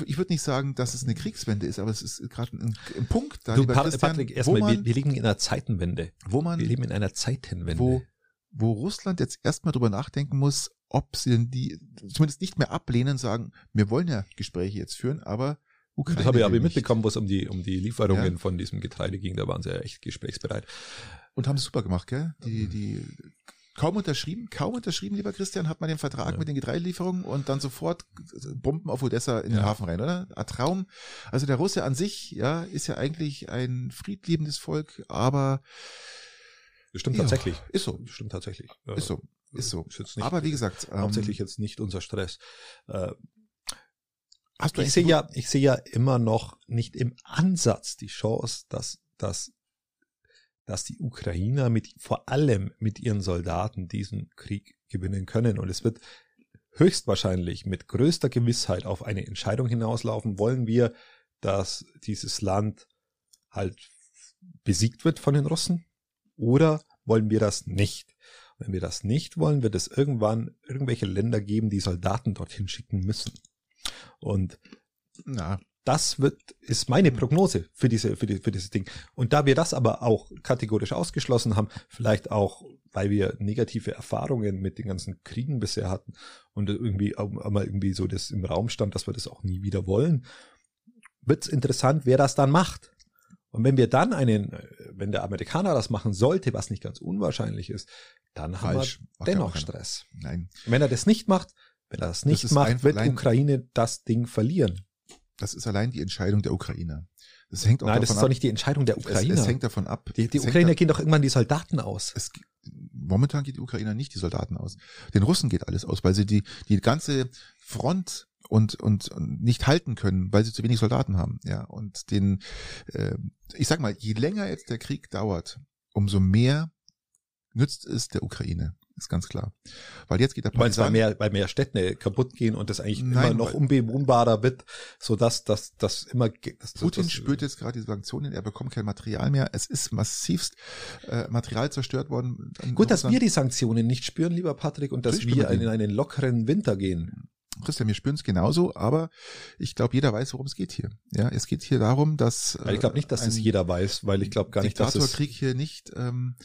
ich würde nicht sagen, dass es eine Kriegswende ist, aber es ist gerade ein, ein Punkt da, du, Pat- Christian, Patrick, erstmal, wir, wir liegen in einer Zeitenwende. wo man Wir leben in einer Zeitenwende. wo, wo Russland jetzt erstmal drüber nachdenken muss, ob sie denn die zumindest nicht mehr ablehnen, sagen, wir wollen ja Gespräche jetzt führen, aber Ukraine das habe ich aber mitbekommen, wo es um die, um die Lieferungen Ja. von diesem Getreide ging. Da waren sie ja echt gesprächsbereit. Und haben es super gemacht, gell? Mhm. Die, die kaum unterschrieben, kaum unterschrieben, lieber Christian, hat man den Vertrag Ja. mit den Getreidelieferungen und dann sofort Bomben auf Odessa in den Ja. Hafen rein, oder? Ein Traum. Also der Russe an sich, ja, ist ja eigentlich ein friedliebendes Volk, aber Das stimmt Ja, tatsächlich. ist so. Stimmt tatsächlich. Ist so, ist so. Ist jetzt nicht, Aber wie gesagt, ähm, hauptsächlich jetzt nicht unser Stress. Äh, hast du ich sehe ja, ich sehe ja immer noch nicht im Ansatz die Chance, dass, dass, dass die Ukrainer mit, vor allem mit ihren Soldaten diesen Krieg gewinnen können. Und es wird höchstwahrscheinlich mit größter Gewissheit auf eine Entscheidung hinauslaufen. Wollen wir, dass dieses Land halt besiegt wird von den Russen? Oder wollen wir das nicht. Wenn wir das nicht wollen, wird es irgendwann irgendwelche Länder geben, die Soldaten dorthin schicken müssen. Und Na, das wird, ist meine Prognose für diese, für, die, für dieses Ding. Und da wir das aber auch kategorisch ausgeschlossen haben, vielleicht auch, weil wir negative Erfahrungen mit den ganzen Kriegen bisher hatten und irgendwie auch mal irgendwie so das im Raum stand, dass wir das auch nie wieder wollen, wird's interessant, wer das dann macht. Und wenn wir dann einen, wenn der Amerikaner das machen sollte, was nicht ganz unwahrscheinlich ist, dann Falsch. haben wir dennoch. Stress. nein. Wenn er das nicht macht, wenn er das nicht ist macht, wird Ukraine das Ding verlieren. Das ist allein die Entscheidung der Ukrainer. Das hängt auch Nein, das ist doch ab. nicht die Entscheidung der es, Ukrainer. es hängt davon ab. die die es Ukrainer gehen doch irgendwann die Soldaten aus. es, momentan geht die Ukrainer nicht die Soldaten aus. Den Russen geht alles aus, weil sie die, die ganze Front und, und, und nicht halten können, weil sie zu wenig Soldaten haben. Ja, und den, äh, ich sag mal, je länger jetzt der Krieg dauert, umso mehr nützt es der Ukraine. Ist ganz klar. Weil jetzt geht der Weil zwar Partisan, mehr, weil mehr Städte kaputt gehen und das eigentlich Nein, immer noch weil- unbewohnbarer wird, so dass das das immer das, Putin das, spürt jetzt gerade die Sanktionen, er bekommt kein Material mehr. Es ist massivst äh, Material zerstört worden. Gut, dass Russland. wir die Sanktionen nicht spüren, lieber Patrick, und dass wir in einen lockeren Winter gehen. Christian, wir spüren es genauso, aber ich glaube, jeder weiß, worum es geht hier. Ja, es geht hier darum, dass Weil ich glaube nicht, dass äh, das ein jeder weiß, weil ich glaube gar nicht, dass es Diktatorkrieg hier nicht ähm,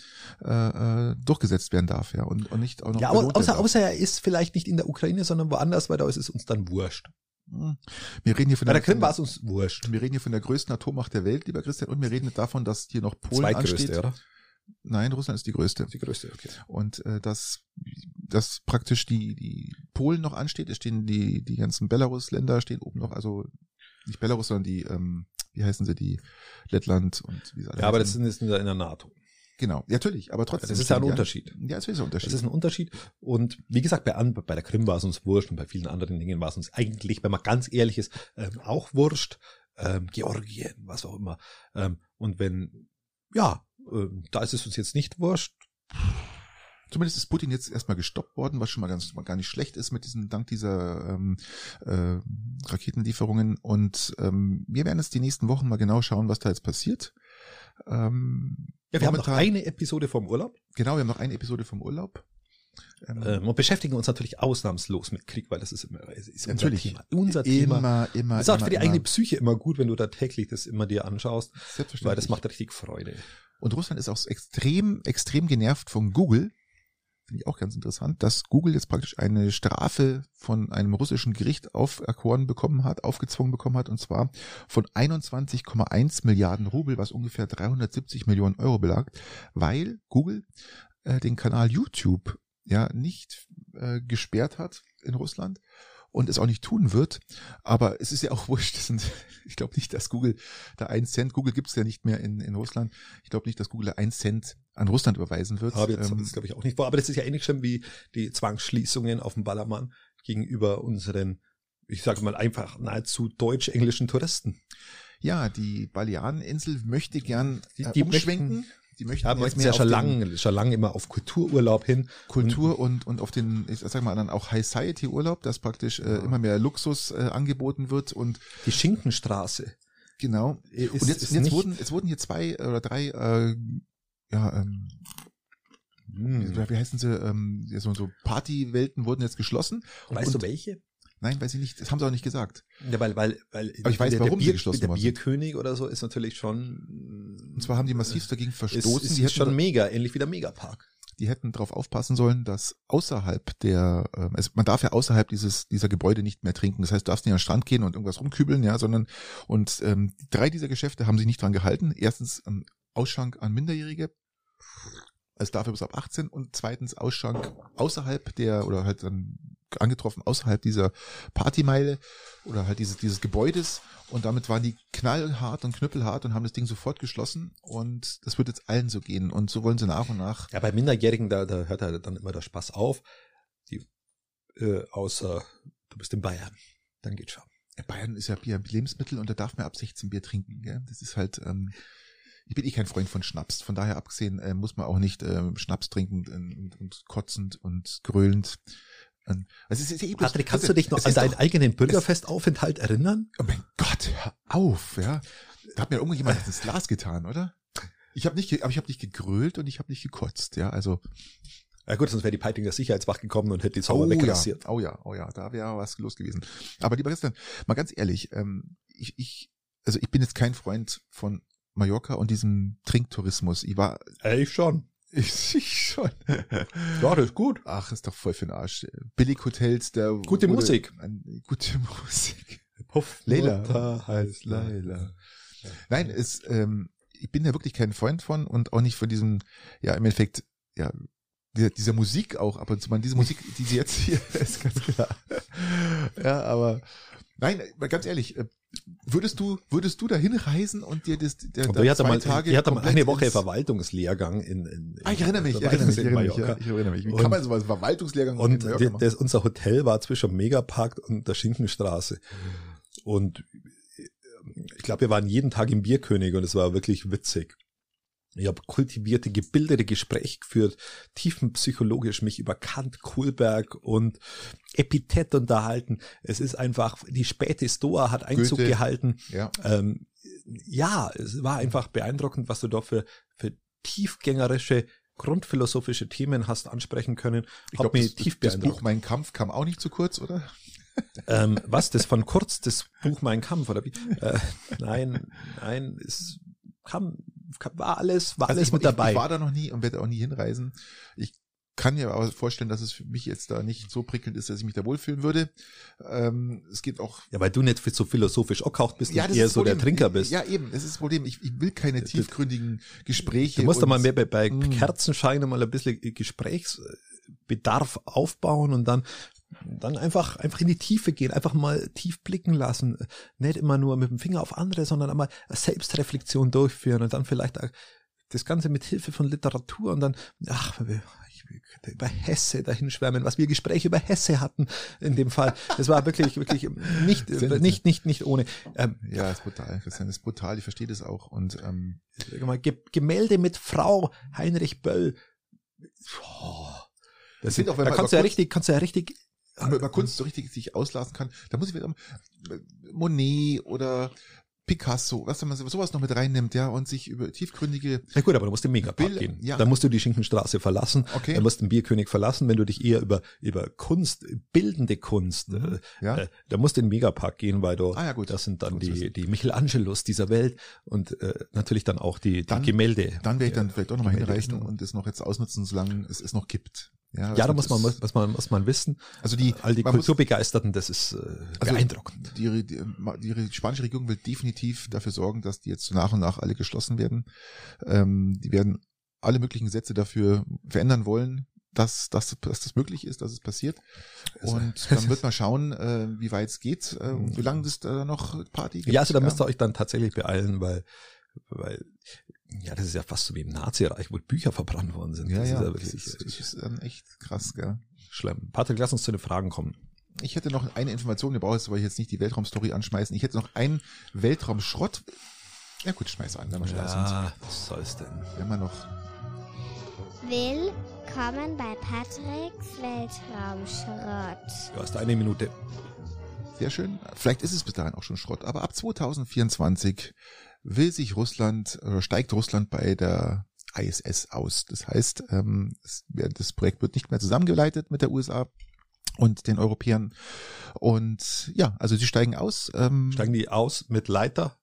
äh, äh, durchgesetzt werden darf, ja, und, und nicht auch noch ja, außer, außer er ist vielleicht nicht in der Ukraine, sondern woanders, weil da ist es uns dann wurscht. Hm. Wir reden hier von der, der Krim war es uns wurscht. wir reden hier von der größten Atommacht der Welt, lieber Christian, und wir reden davon, dass hier noch Polen ansteht. Zweitgrößte, oder? Nein, Russland ist die größte. Die größte, okay. und äh, dass dass praktisch die die Polen noch ansteht. Es stehen die die ganzen Belarus-Länder stehen oben noch, also nicht Belarus, sondern die ähm, wie heißen sie die Lettland und wie sie alle Ja, aber das heißen. ist in der in der NATO. genau ja, natürlich, aber trotzdem Das ist ja ein. Unterschied. Ja, es ist ein Unterschied. Das ist ein Unterschied. Und wie gesagt, bei, bei der Krim war es uns wurscht und bei vielen anderen Dingen war es uns eigentlich, wenn man ganz ehrlich ist, ähm, auch wurscht. Ähm, Georgien, was auch immer. Ähm, und wenn, ja, ähm, da ist es uns jetzt nicht wurscht. Zumindest ist Putin jetzt erstmal gestoppt worden, was schon mal ganz mal gar nicht schlecht ist mit diesen dank dieser ähm, äh, Raketenlieferungen. Und ähm, wir werden jetzt die nächsten Wochen mal genau schauen, was da jetzt passiert. Ähm, Ja, wir haben noch momentan- eine Episode vom Urlaub Genau, wir haben noch eine Episode vom Urlaub. Ähm, ähm, und beschäftigen uns natürlich ausnahmslos mit Krieg, weil das ist immer es ist unser Natürlich. Thema. Unser Thema. immer, immer. Das ist auch immer, für die immer. eigene Psyche immer gut, wenn du da täglich das immer dir anschaust, Selbstverständlich. weil das macht richtig Freude. Und Russland ist auch extrem, extrem genervt von Google. Finde ich auch ganz interessant, dass Google jetzt praktisch eine Strafe von einem russischen Gericht auferkoren bekommen hat, aufgezwungen bekommen hat, und zwar von 21,1 Milliarden Rubel, was ungefähr 370 Millionen Euro belagt, weil Google äh, den Kanal YouTube ja nicht äh, gesperrt hat in Russland und es auch nicht tun wird. Aber es ist ja auch wurscht. Das sind, ich glaube nicht, dass Google da ein Cent, Google gibt es ja nicht mehr in, in Russland. Ich glaube nicht, dass Google da ein Cent an Russland überweisen wird. Habe jetzt Ähm, das glaube ich auch nicht vor, aber das ist ja ähnlich schlimm wie die Zwangsschließungen auf dem Ballermann gegenüber unseren, ich sage mal einfach nahezu deutsch-englischen Touristen. ja, die Baleareninsel möchte gern Die- äh, die umschwenken. die möchten Ja, jetzt möchten mehr ja schon lange, schon lange immer auf Kultururlaub hin. Kultur und, und auf den, ich sag mal dann auch High Society Urlaub, dass praktisch äh, immer mehr Luxus äh, angeboten wird und Die Schinkenstraße. genau. Ist, und jetzt, jetzt wurden, jetzt wurden hier zwei oder drei, äh, ja, ähm, Hm. wie heißen sie, ähm, so, so Partywelten wurden jetzt geschlossen. Weißt und, du welche? Nein, weiß ich nicht. Das haben sie auch nicht gesagt. Ja, weil, weil, weil Aber ich weiß, der, warum der sie Bier, geschlossen Der Bierkönig oder so ist natürlich schon. Und zwar haben die massivst dagegen verstoßen. ist, die, ist schon hätten, mega, ähnlich wie der Megapark. die hätten darauf aufpassen sollen, dass außerhalb der, es, man darf ja außerhalb dieses dieser Gebäude nicht mehr trinken. Das heißt, du darfst nicht an den Strand gehen und irgendwas rumkübeln, ja, sondern und ähm, drei dieser Geschäfte haben sich nicht dran gehalten. Erstens ähm, Ausschank an Minderjährige. Es dafür bis ab 18 und zweitens Ausschank außerhalb der oder halt dann angetroffen außerhalb dieser Partymeile oder halt dieses dieses Gebäudes und damit waren die knallhart und knüppelhart und haben das Ding sofort geschlossen und das wird jetzt allen so gehen und so wollen sie nach und nach Ja, bei Minderjährigen, da, da hört halt dann immer der Spaß auf. Die, äh, außer du bist in Bayern. Dann geht schon. Bayern ist ja Bier Lebensmittel und da darf man ab 16 Bier trinken. Gell? Das ist halt, ähm, ich bin eh kein Freund von Schnaps. Von daher abgesehen äh, muss man auch nicht ähm, Schnaps trinken und, und, und kotzend und gröhlend. Und, also es ist eh bloß- Patrick, kannst du dich noch an deinen doch- eigenen Bürgerfestaufenthalt erinnern? Oh mein Gott, hör auf, ja. Da hat mir irgendjemand ins Glas getan, oder? Ich habe nicht, aber ich habe nicht gegrölt und ich habe nicht gekotzt, ja, also Ja gut, sonst wäre die Peitinger Sicherheitswacht gekommen und hätte die Zauber oh ja, oh ja, oh ja, da wäre was los gewesen. Aber lieber Christian, mal ganz ehrlich, ähm, ich, ich, also ich bin jetzt kein Freund von Mallorca und diesem Trinktourismus. Ich war, Ey, ich schon. ich, ich schon. Ja, das ist gut. Ach, ist doch voll für den Arsch. Billighotels, der Gute wurde- Musik. An, gute Musik. Puff, Leila. Heißt Leila. Nein, es, ähm, ich bin da wirklich kein Freund von und auch nicht von diesem, ja, im Endeffekt, ja, dieser, dieser Musik auch ab und zu mal. Diese Musik, die sie jetzt hier ist ganz klar. ja, aber nein, mal ganz ehrlich, äh, würdest du, würdest du da hinreisen und dir das, der, Aber ich hatte mal, Tage ich hatte mal eine Woche Verwaltungslehrgang in, in, in Ah, ich erinnere mich, ich erinnere mich, ich in erinnere mich, ja, ich erinnere mich. Wie Und- kann man sowas Verwaltungslehrgang in Und machen? das, unser Hotel war zwischen Megapark und der Schinkenstraße. Und äh, ich glaube, wir waren jeden Tag im Bierkönig und es war wirklich witzig. Ich habe kultivierte, gebildete Gespräche geführt, tiefenpsychologisch mich über Kant, Kohlberg und Epithet unterhalten. Es ist einfach, die späte Stoa hat Einzug Goethe. gehalten. ja. Ähm, ja, es war einfach beeindruckend, was du da für, für tiefgängerische, grundphilosophische Themen hast ansprechen können. Ich glaube, das, tief das Buch beeindruckt. Mein Kampf kam auch nicht zu kurz, oder? Ähm, was, das von Kurz, das Buch Mein Kampf, oder wie? Äh, nein, nein, es kam, kam war alles, war alles Also ich, mit dabei. Ich war da noch nie und werde auch nie hinreisen. Ich kann mir aber vorstellen, dass es für mich jetzt da nicht so prickelnd ist, dass ich mich da wohlfühlen würde. Ähm, es geht auch ja, weil du nicht so philosophisch angehaucht bist ja, das eher so der. Trinker bist. Ja, eben, das ist das Problem. Ich, ich will keine tiefgründigen Gespräche. Du musst da mal mehr bei, bei Mm. Kerzenschein mal ein bisschen Gesprächsbedarf aufbauen und dann dann einfach einfach in die Tiefe gehen, einfach mal tief blicken lassen, nicht immer nur mit dem Finger auf andere, sondern einmal Selbstreflexion durchführen und dann vielleicht das Ganze mit Hilfe von Literatur und dann ach ich will über Hesse dahin schwärmen, was wir Gespräche über Hesse hatten in dem Fall. Das war wirklich wirklich nicht nicht nicht nicht ohne. Ähm, Ja, ist brutal, Christian, ist brutal. Ich verstehe das auch. Und ähm, Gemälde mit Frau Heinrich Böll. Oh, das finde auch, wenn da kannst du ja richtig, kannst du ja richtig. Man über Kunst so richtig sich auslassen kann, da muss ich wieder Monet oder Picasso, was wenn man sowas noch mit reinnimmt, ja, und sich über tiefgründige Ja gut, aber du musst im Megapark Bilder- gehen. ja. Da musst du die Schinkenstraße verlassen. Okay. Dann musst du den Bierkönig verlassen, wenn du dich eher über, über Kunst, bildende Kunst, Mhm. äh, Ja. äh, da musst du in den Megapark gehen, weil du, Ah, ja, gut. das sind dann die, wissen. die Michelangelos dieser Welt und äh, natürlich dann auch die, die Dann- Gemälde. Dann werde ich dann vielleicht doch nochmal hinreißen Richtung. und es noch jetzt ausnutzen, solange es es noch gibt. Ja, Ja, da also muss man, muss man, muss man wissen. also die, All die Kulturbegeisterten, das ist äh, Also beeindruckend. Die, die, die spanische Regierung will definitiv dafür sorgen, dass die jetzt so nach und nach alle geschlossen werden. Ähm, die werden alle möglichen Gesetze dafür verändern wollen, dass, dass, dass das möglich ist, dass es passiert. Also- Und dann wird man schauen, äh, wie weit es geht, äh, und wie lange das da noch Party gibt. Ja, also da müsst ihr euch dann tatsächlich beeilen, weil, weil, ja, das ist ja fast so wie im Nazireich, wo Bücher verbrannt worden sind. Ja, das ja, ist ja das wirklich ist, äh, das ist dann echt krass, gell. schlimm. Patrick, lass uns zu den Fragen kommen. Ich hätte noch eine Information, wir brauchen jetzt aber jetzt nicht die Weltraumstory anschmeißen. Ich hätte noch einen Weltraumschrott. Ja gut, schmeiß an, wenn wir schon da sind. Was soll's denn? Wenn wir noch. Willkommen bei Patricks Weltraumschrott. Du hast eine Minute. Sehr schön. Vielleicht ist es bis dahin auch schon Schrott, aber ab 2024 will sich Russland, oder steigt Russland bei der ISS aus. Das heißt, ähm, das Projekt wird nicht mehr zusammengeleitet mit der USA und den Europäern. Und ja, also sie steigen aus. Ähm, Steigen die aus mit Leiter?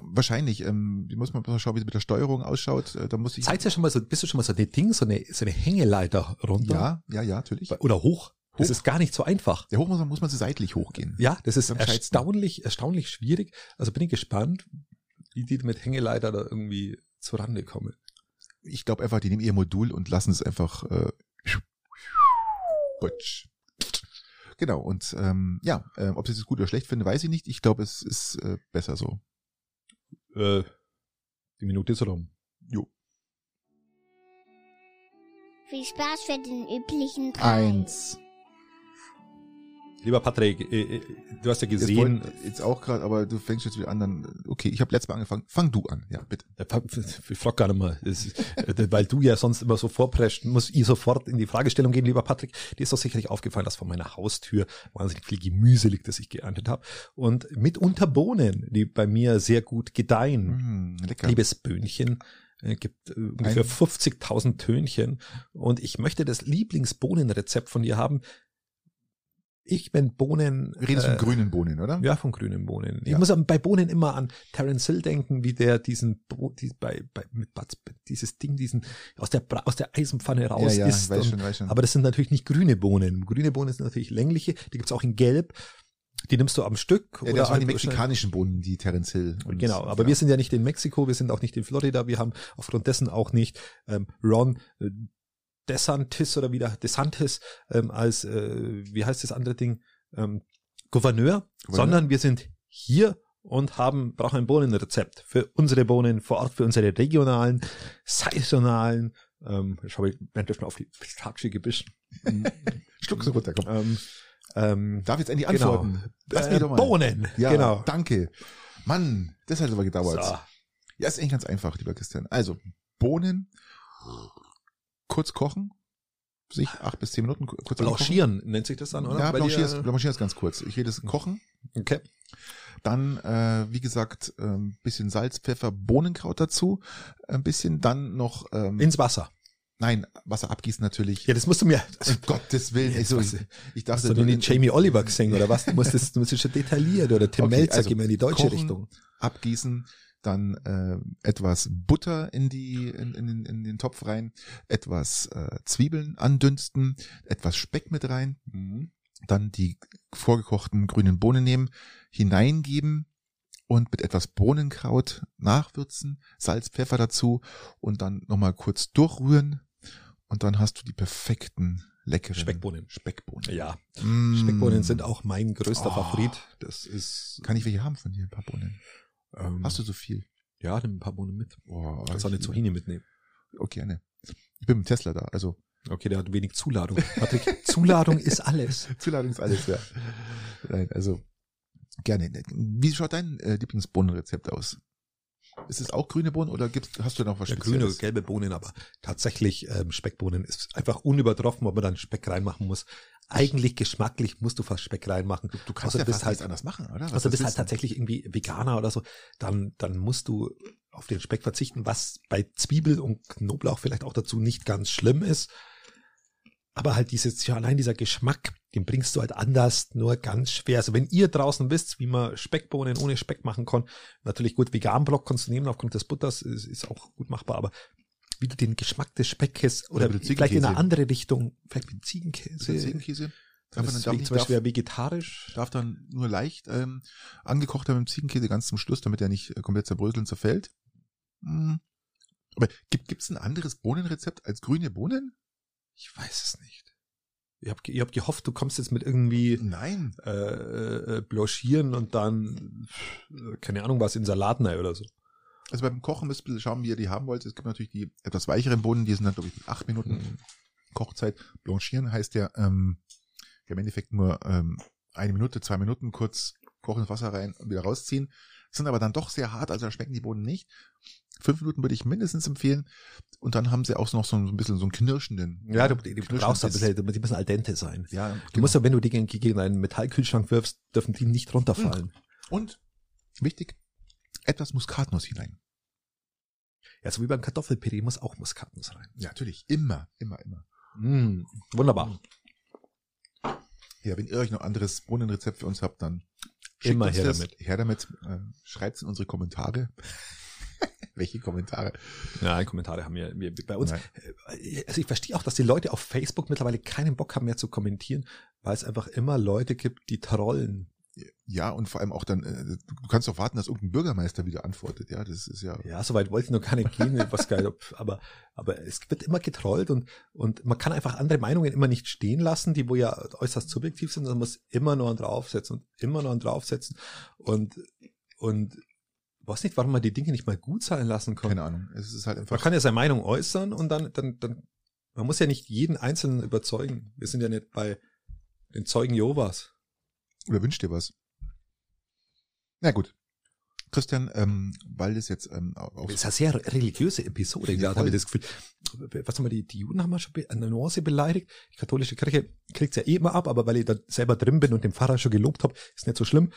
wahrscheinlich. Ähm, die muss man mal schauen, wie es mit der Steuerung ausschaut. Äh, da muss ich. Seid ihr schon mal so, bist du schon mal so eine Ding, so eine, so eine Hängeleiter runter? Ja, ja, ja, natürlich. Oder hoch? Das Hoch. ist gar nicht so einfach. Der hoch muss man, muss man so seitlich hochgehen. Ja, das ist erstaunlich, erstaunlich schwierig. Also bin ich gespannt, wie die mit Hängeleiter da irgendwie zurande kommen. Ich glaube einfach, die nehmen ihr Modul und lassen es einfach äh, putsch. Genau, und ähm, ja, äh, ob ich es gut oder schlecht finde, weiß ich nicht. Ich glaube, es ist äh, besser so. Äh, die Minute ist rum. Jo. Viel Spaß für den üblichen Preis. Lieber Patrick, äh, äh, du hast ja Jetzt, gesehen, wollt, jetzt auch gerade, aber du fängst jetzt wieder an. Dann, okay, ich habe letztes Mal angefangen. Fang du an, ja, bitte. Ich frage gar nicht mehr, ist, äh, weil du ja sonst immer so vorprescht, muss ich sofort in die Fragestellung gehen, lieber Patrick. Dir ist doch sicherlich aufgefallen, dass vor meiner Haustür wahnsinnig viel Gemüse liegt, das ich geerntet habe. Und mitunter Bohnen, die bei mir sehr gut gedeihen. Mm, lecker. Liebes Böhnchen, gibt äh, ungefähr 50.000 Tönchen und ich möchte das Lieblingsbohnenrezept von dir haben. Ich bin Bohnen. Redest äh, von grünen Bohnen, oder? Ja, von grünen Bohnen. Ich muss bei Bohnen immer an Terence Hill denken, wie der diesen die, bei, bei mit Bud, dieses Ding, diesen aus der aus der Eisenpfanne raus ja, ja, ist. Weiß und, schon, weiß schon. Aber das sind natürlich nicht grüne Bohnen. Grüne Bohnen sind natürlich längliche. Die gibt's auch in Gelb. Die nimmst du am Stück. Ja, oder das waren die mexikanischen Bohnen, die Terence Hill. Und, genau, aber ja. wir sind ja nicht in Mexiko, wir sind auch nicht in Florida, wir haben aufgrund dessen auch nicht ähm, Ron äh, DeSantis oder wieder DeSantis ähm, als, äh, wie heißt das andere Ding, ähm, Gouverneur, Gouverneur, sondern wir sind hier und haben, brauchen ein Bohnenrezept für unsere Bohnen vor Ort, für unsere regionalen, saisonalen, ähm, ich habe währenddessen auf die Pistache gebissen. Schluck so runter, komm. Ähm, ähm, Darf jetzt endlich antworten? Genau. Lass mich äh. Bohnen. Ja, genau. danke. Mann, das hat aber gedauert. So. Ja, ist eigentlich ganz einfach, lieber Christian. Also, Bohnen, kurz kochen, sich acht bis zehn Minuten kurz Blanchieren ankochen. nennt sich das dann, oder? Ja, blanchieren, blanchieren ist ganz kurz. Ich rede es kochen. Okay. Dann, äh, wie gesagt, ein äh, bisschen Salz, Pfeffer, Bohnenkraut dazu. Ein bisschen dann noch... Ähm, Ins Wasser. Nein, Wasser abgießen natürlich. Ja, das musst du mir. Um Gottes Willen. Also, ich, ich dachte, Hast du den Jamie Oliver gesehen oder was? Du musst das, du musst das schon detailliert oder Tim okay, Melzer also, gehen wir in die deutsche kochen, Richtung. Abgießen, dann äh, etwas Butter in die in, in, in den Topf rein, etwas äh, Zwiebeln andünsten, etwas Speck mit rein, mhm. dann die vorgekochten grünen Bohnen nehmen, hineingeben und mit etwas Bohnenkraut nachwürzen, Salz, Pfeffer dazu und dann nochmal kurz durchrühren und dann hast du die perfekten leckeren Speckbohnen. Speckbohnen. Ja. Mm. Speckbohnen sind auch mein größter Oh. Favorit. Das ist. Kann ich welche haben von dir, ein paar Bohnen? Ähm, Hast du so viel? Ja, nimm ein paar Bohnen mit. Boah, Kannst auch eine Zucchini mitnehmen. Okay, gerne. Ich bin mit Tesla da, also Okay, der hat wenig Zuladung. Patrick, Zuladung ist alles. Zuladung ist alles, ja. Nein, also gerne. Wie schaut dein äh, Lieblingsbohnenrezept aus? Ist es auch grüne Bohnen oder gibt's, hast du noch was Ja, grüne Spezielles? oder gelbe Bohnen, aber tatsächlich ähm, Speckbohnen ist einfach unübertroffen, ob man dann Speck reinmachen muss. Eigentlich geschmacklich musst du fast Speck reinmachen. Du kannst Außer ja du bist fast halt nichts anders machen, oder? Was- Also bist halt du? tatsächlich irgendwie Veganer oder so, dann, dann musst du auf den Speck verzichten, was bei Zwiebel und Knoblauch vielleicht auch dazu nicht ganz schlimm ist. Aber halt dieses, ja, allein dieser Geschmack, den bringst du halt anders, nur ganz schwer. Also wenn ihr draußen wisst, wie man Speckbohnen ohne Speck machen kann, natürlich gut, Vegan-Block kannst du nehmen aufgrund des Butters, ist, ist auch gut machbar, aber wie du den Geschmack des Speckes oder, mit vielleicht in eine andere Richtung, vielleicht mit Ziegenkäse, Ziegenkäse? Darf, man, das darf, zum Beispiel darf, vegetarisch. darf dann nur leicht ähm, angekocht haben mit dem Ziegenkäse ganz zum Schluss, damit er nicht äh, komplett zerbröselt und zerfällt. Hm. Aber gibt gibt's ein anderes Bohnenrezept als grüne Bohnen? Ich weiß es nicht. Ich habe ich hab gehofft, du kommst jetzt mit irgendwie Nein. äh, äh, blanchieren und dann, keine Ahnung, was in Salaten oder so. Also beim Kochen müsst ihr schauen, wie ihr die haben wollt. Es gibt natürlich die etwas weicheren Bohnen, die sind dann, glaube ich, acht Minuten Mhm. Kochzeit. Blanchieren heißt ja, ähm, ja im Endeffekt nur ähm, eine Minute, zwei Minuten kurz kochendes Wasser rein und wieder rausziehen. Sind aber dann doch sehr hart, also da schmecken die Bohnen nicht. Fünf Minuten würde ich mindestens empfehlen. Und dann haben sie auch noch so ein bisschen so einen knirschenden. Ja, du, du brauchst ein bisschen, die müssen al dente sein. Ja, genau. Du musst ja, wenn du die gegen, einen Metallkühlschrank wirfst, dürfen die nicht runterfallen. Und wichtig, etwas Muskatnuss hinein. Ja, so wie beim Kartoffelpüree muss auch Muskatnuss rein. Ja, natürlich. Immer, immer, immer. Mm, wunderbar. Ja, wenn ihr euch noch anderes Bohnenrezept für uns habt, dann schickt Immer her das. damit. Her damit. Äh, Schreibt in unsere Kommentare. Welche Kommentare? Ja, Kommentare haben wir, wir bei uns. Nein. Äh, Also ich verstehe auch, dass die Leute auf Facebook mittlerweile keinen Bock haben mehr zu kommentieren, weil es einfach immer Leute gibt, die trollen. Ja, und vor allem auch dann, äh, du kannst doch warten, dass irgendein Bürgermeister wieder antwortet. Ja, das ist ja. Ja, soweit wollte ich noch gar nicht gehen, was geil, aber, aber es wird immer getrollt und, und man kann einfach andere Meinungen immer nicht stehen lassen, die wo ja äußerst subjektiv sind, man muss immer nur einen draufsetzen und immer nur einen draufsetzen und, und, weiß nicht, warum man die Dinge nicht mal gut sein lassen kann. Keine Ahnung. Es ist halt Man einfach. kann ja seine Meinung äußern und dann, dann, dann, man muss ja nicht jeden Einzelnen überzeugen. Wir sind ja nicht bei den Zeugen Jehovas. Oder wünscht dir was? Na gut. Christian, ähm, weil das jetzt ähm, auf Das ist eine sehr religiöse Episode, gerade habe ich das Gefühl. Was haben wir, die, die Juden haben wir schon eine Nuance beleidigt. Die katholische Kirche kriegt's ja eh immer ab, aber weil ich da selber drin bin und den Pfarrer schon gelobt habe, ist nicht so schlimm.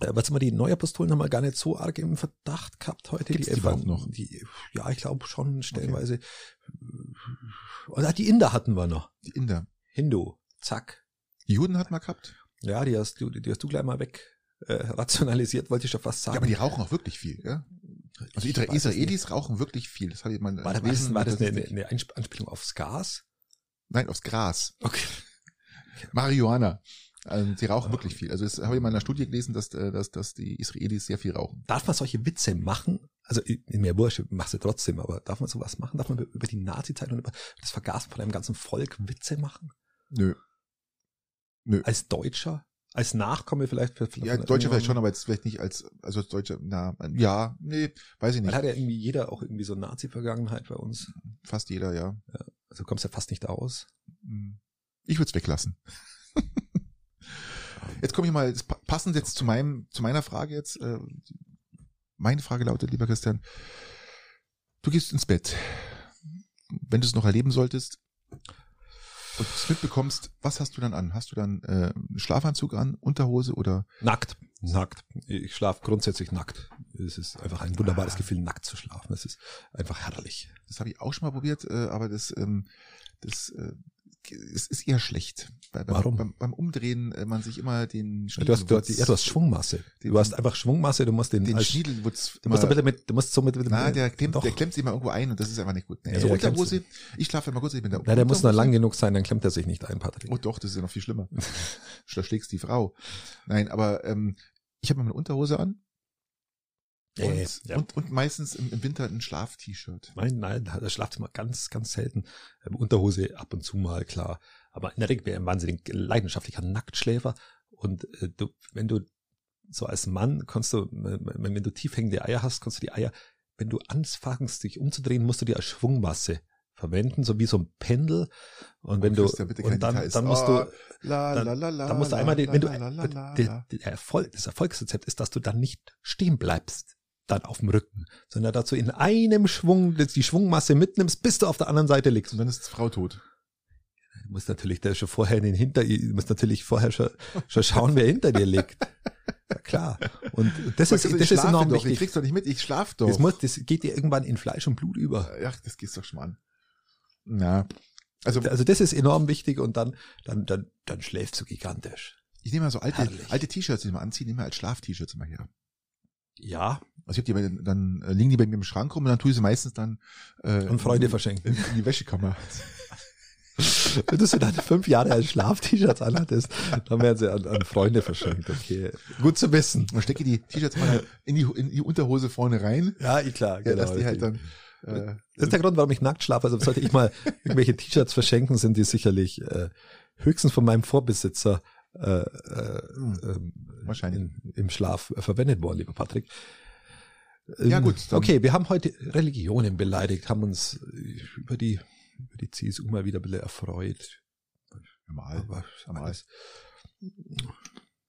Äh, was immer die Neuapostolen haben wir gar nicht so arg im Verdacht gehabt heute. Gibt's die überhaupt noch? Die, ja, ich glaube schon stellenweise. Okay. die Inder hatten wir noch. Die Inder. Hindu. Zack. Die Juden hatten wir gehabt. Ja, die hast du, die hast du gleich mal weg äh, rationalisiert, wollte ich schon fast sagen. Ja, aber die rauchen auch wirklich viel, ja? Also Israelis rauchen wirklich viel. Das ich mal war. War das, war das eine, eine Anspielung aufs Gas? Nein, aufs Gras. Okay. Marihuana. Also, sie rauchen wirklich viel. Also das habe ich mal in einer Studie gelesen, dass, äh, dass, dass die Israelis sehr viel rauchen. Darf man solche Witze machen? Also in mir Wurscht, machst du trotzdem, aber darf man sowas machen? Darf man über die Nazi-Zeit und über das Vergasen von einem ganzen Volk Witze machen? Nö. Nö. Als Deutscher? Als Nachkomme vielleicht? Für, ja, Deutscher vielleicht schon, aber jetzt vielleicht nicht als, also als Deutscher, na, ja, nee, weiß ich nicht. Weil hat ja irgendwie jeder auch irgendwie so Nazi-Vergangenheit bei uns. Fast jeder, ja. ja also kommst ja fast nicht aus. Hm. Ich würde es weglassen. jetzt komme ich mal, passend jetzt zu meinem, zu meiner Frage jetzt. Äh, meine Frage lautet, lieber Christian, du gehst ins Bett. Wenn du es noch erleben solltest, und du mitbekommst, was hast du dann an? Hast du dann äh, einen Schlafanzug an, Unterhose oder? Nackt. Nackt. Ich schlafe grundsätzlich nackt. Es ist einfach ein wunderbares ah. Gefühl, nackt zu schlafen. Es ist einfach herrlich. Das habe ich auch schon mal probiert, äh, aber das, ähm, das äh, es ist eher schlecht. Bei, beim, Warum? Beim, beim Umdrehen äh, man sich immer den Schniedel. Du hast, du, hast, ja, du hast Schwungmasse. Den, du hast einfach Schwungmasse, du musst den, den Schniedelwutz. Du musst bitte mit, du musst so mit, mit Na, der klemmt, doch. der klemmt sich immer irgendwo ein und das ist einfach nicht gut. Nee, also ja, Unterhose, ich schlafe immer kurz, ich bin da. Na, der muss nur lang genug sein, dann klemmt er sich nicht ein, Patrick. Oh doch, das ist ja noch viel schlimmer. da schlägst die Frau. Nein, aber ähm, ich habe meine Unterhose an und, ja. und, und meistens im, im Winter ein Schlaf-T-Shirt. Nein, nein, das Schlafzimmer ganz, ganz selten. Ähm, Unterhose ab und zu mal, klar. Aber in der Regel wäre ein wahnsinnig leidenschaftlicher Nacktschläfer. Und äh, du, wenn du so als Mann kannst du, wenn, wenn du tief hängende Eier hast, kannst du die Eier, wenn du anfängst, dich umzudrehen, musst du die als Schwungmasse verwenden, so wie so ein Pendel. Und wenn oh, du, und dann, dann musst du, dann, dann musst du einmal, den, wenn du, der Erfolg, das Erfolgsrezept ist, dass du dann nicht stehen bleibst dann auf dem Rücken, sondern dazu in einem Schwung die Schwungmasse mitnimmst, bis du auf der anderen Seite liegst. Und dann ist die Frau tot. Du musst natürlich da schon vorher den hinter, du musst natürlich vorher schon, schon schauen, wer hinter dir liegt. Ja, klar. Und das ist, das ist enorm doch, wichtig. Ich krieg's doch nicht mit, ich schlaf doch. Das, muss, das geht dir irgendwann in Fleisch und Blut über. Ja, das gehst doch schon mal an. Ja. Also, also das ist enorm wichtig und dann, dann, dann, dann schläfst du gigantisch. Ich nehme mal so alte, alte T-Shirts, die ich mal anziehe, nehme mal als Schlaf-T-Shirts immer her. Ja. Also ich habe die dann äh, liegen die bei mir im Schrank rum und dann tue ich sie meistens dann äh, und Freunde verschenken in, in die Wäschekammer. Wenn du sie dann fünf Jahre als Schlaf-T-Shirts anhattest, dann werden sie an, an Freunde verschenkt. Okay, gut zu wissen. Man stecke die T-Shirts mal in die, in die Unterhose vorne rein. Ja, eh klar, genau. Ja, dass die halt dann äh, das ist der Grund, warum ich nackt schlafe. Also sollte ich mal irgendwelche T-Shirts verschenken, sind die sicherlich äh, höchstens von meinem Vorbesitzer äh, äh, hm. wahrscheinlich in, im Schlaf äh, verwendet worden, lieber Patrick. Ja ähm, gut. Okay, wir haben heute Religionen beleidigt, haben uns über die über die CSU mal wieder ein bisschen erfreut. Normal. Aber normal.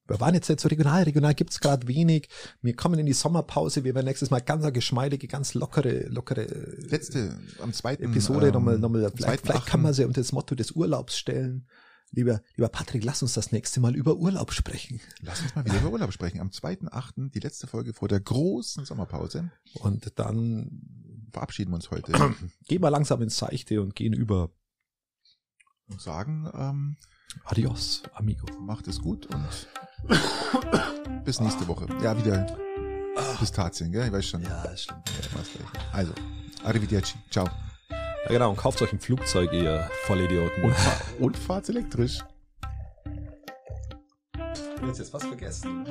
Wir waren jetzt nicht so regional. Regional gibt's gerade wenig. Wir kommen in die Sommerpause. Wir werden nächstes Mal ganz geschmeidige, ganz lockere, lockere letzte am zweiten Episode ähm, nochmal, nochmal. Vielleicht, vielleicht kann man sie unter das Motto des Urlaubs stellen. Lieber, lieber Patrick, lass uns das nächste Mal über Urlaub sprechen. Lass uns mal wieder über Urlaub sprechen. Am 2.8., die letzte Folge vor der großen Sommerpause. Und dann verabschieden wir uns heute. Gehen wir langsam ins Seichte und gehen über. Und sagen, ähm, Adios, amigo. Macht es gut und bis nächste Woche. Ja, wieder Pistazien, gell? Ich weiß schon. Ja, das stimmt. Also, arrivederci. Ciao. Ja genau, und kauft euch ein Flugzeug, ihr Vollidioten. Und, fahr, und fahrt elektrisch. Ich hab jetzt was vergessen.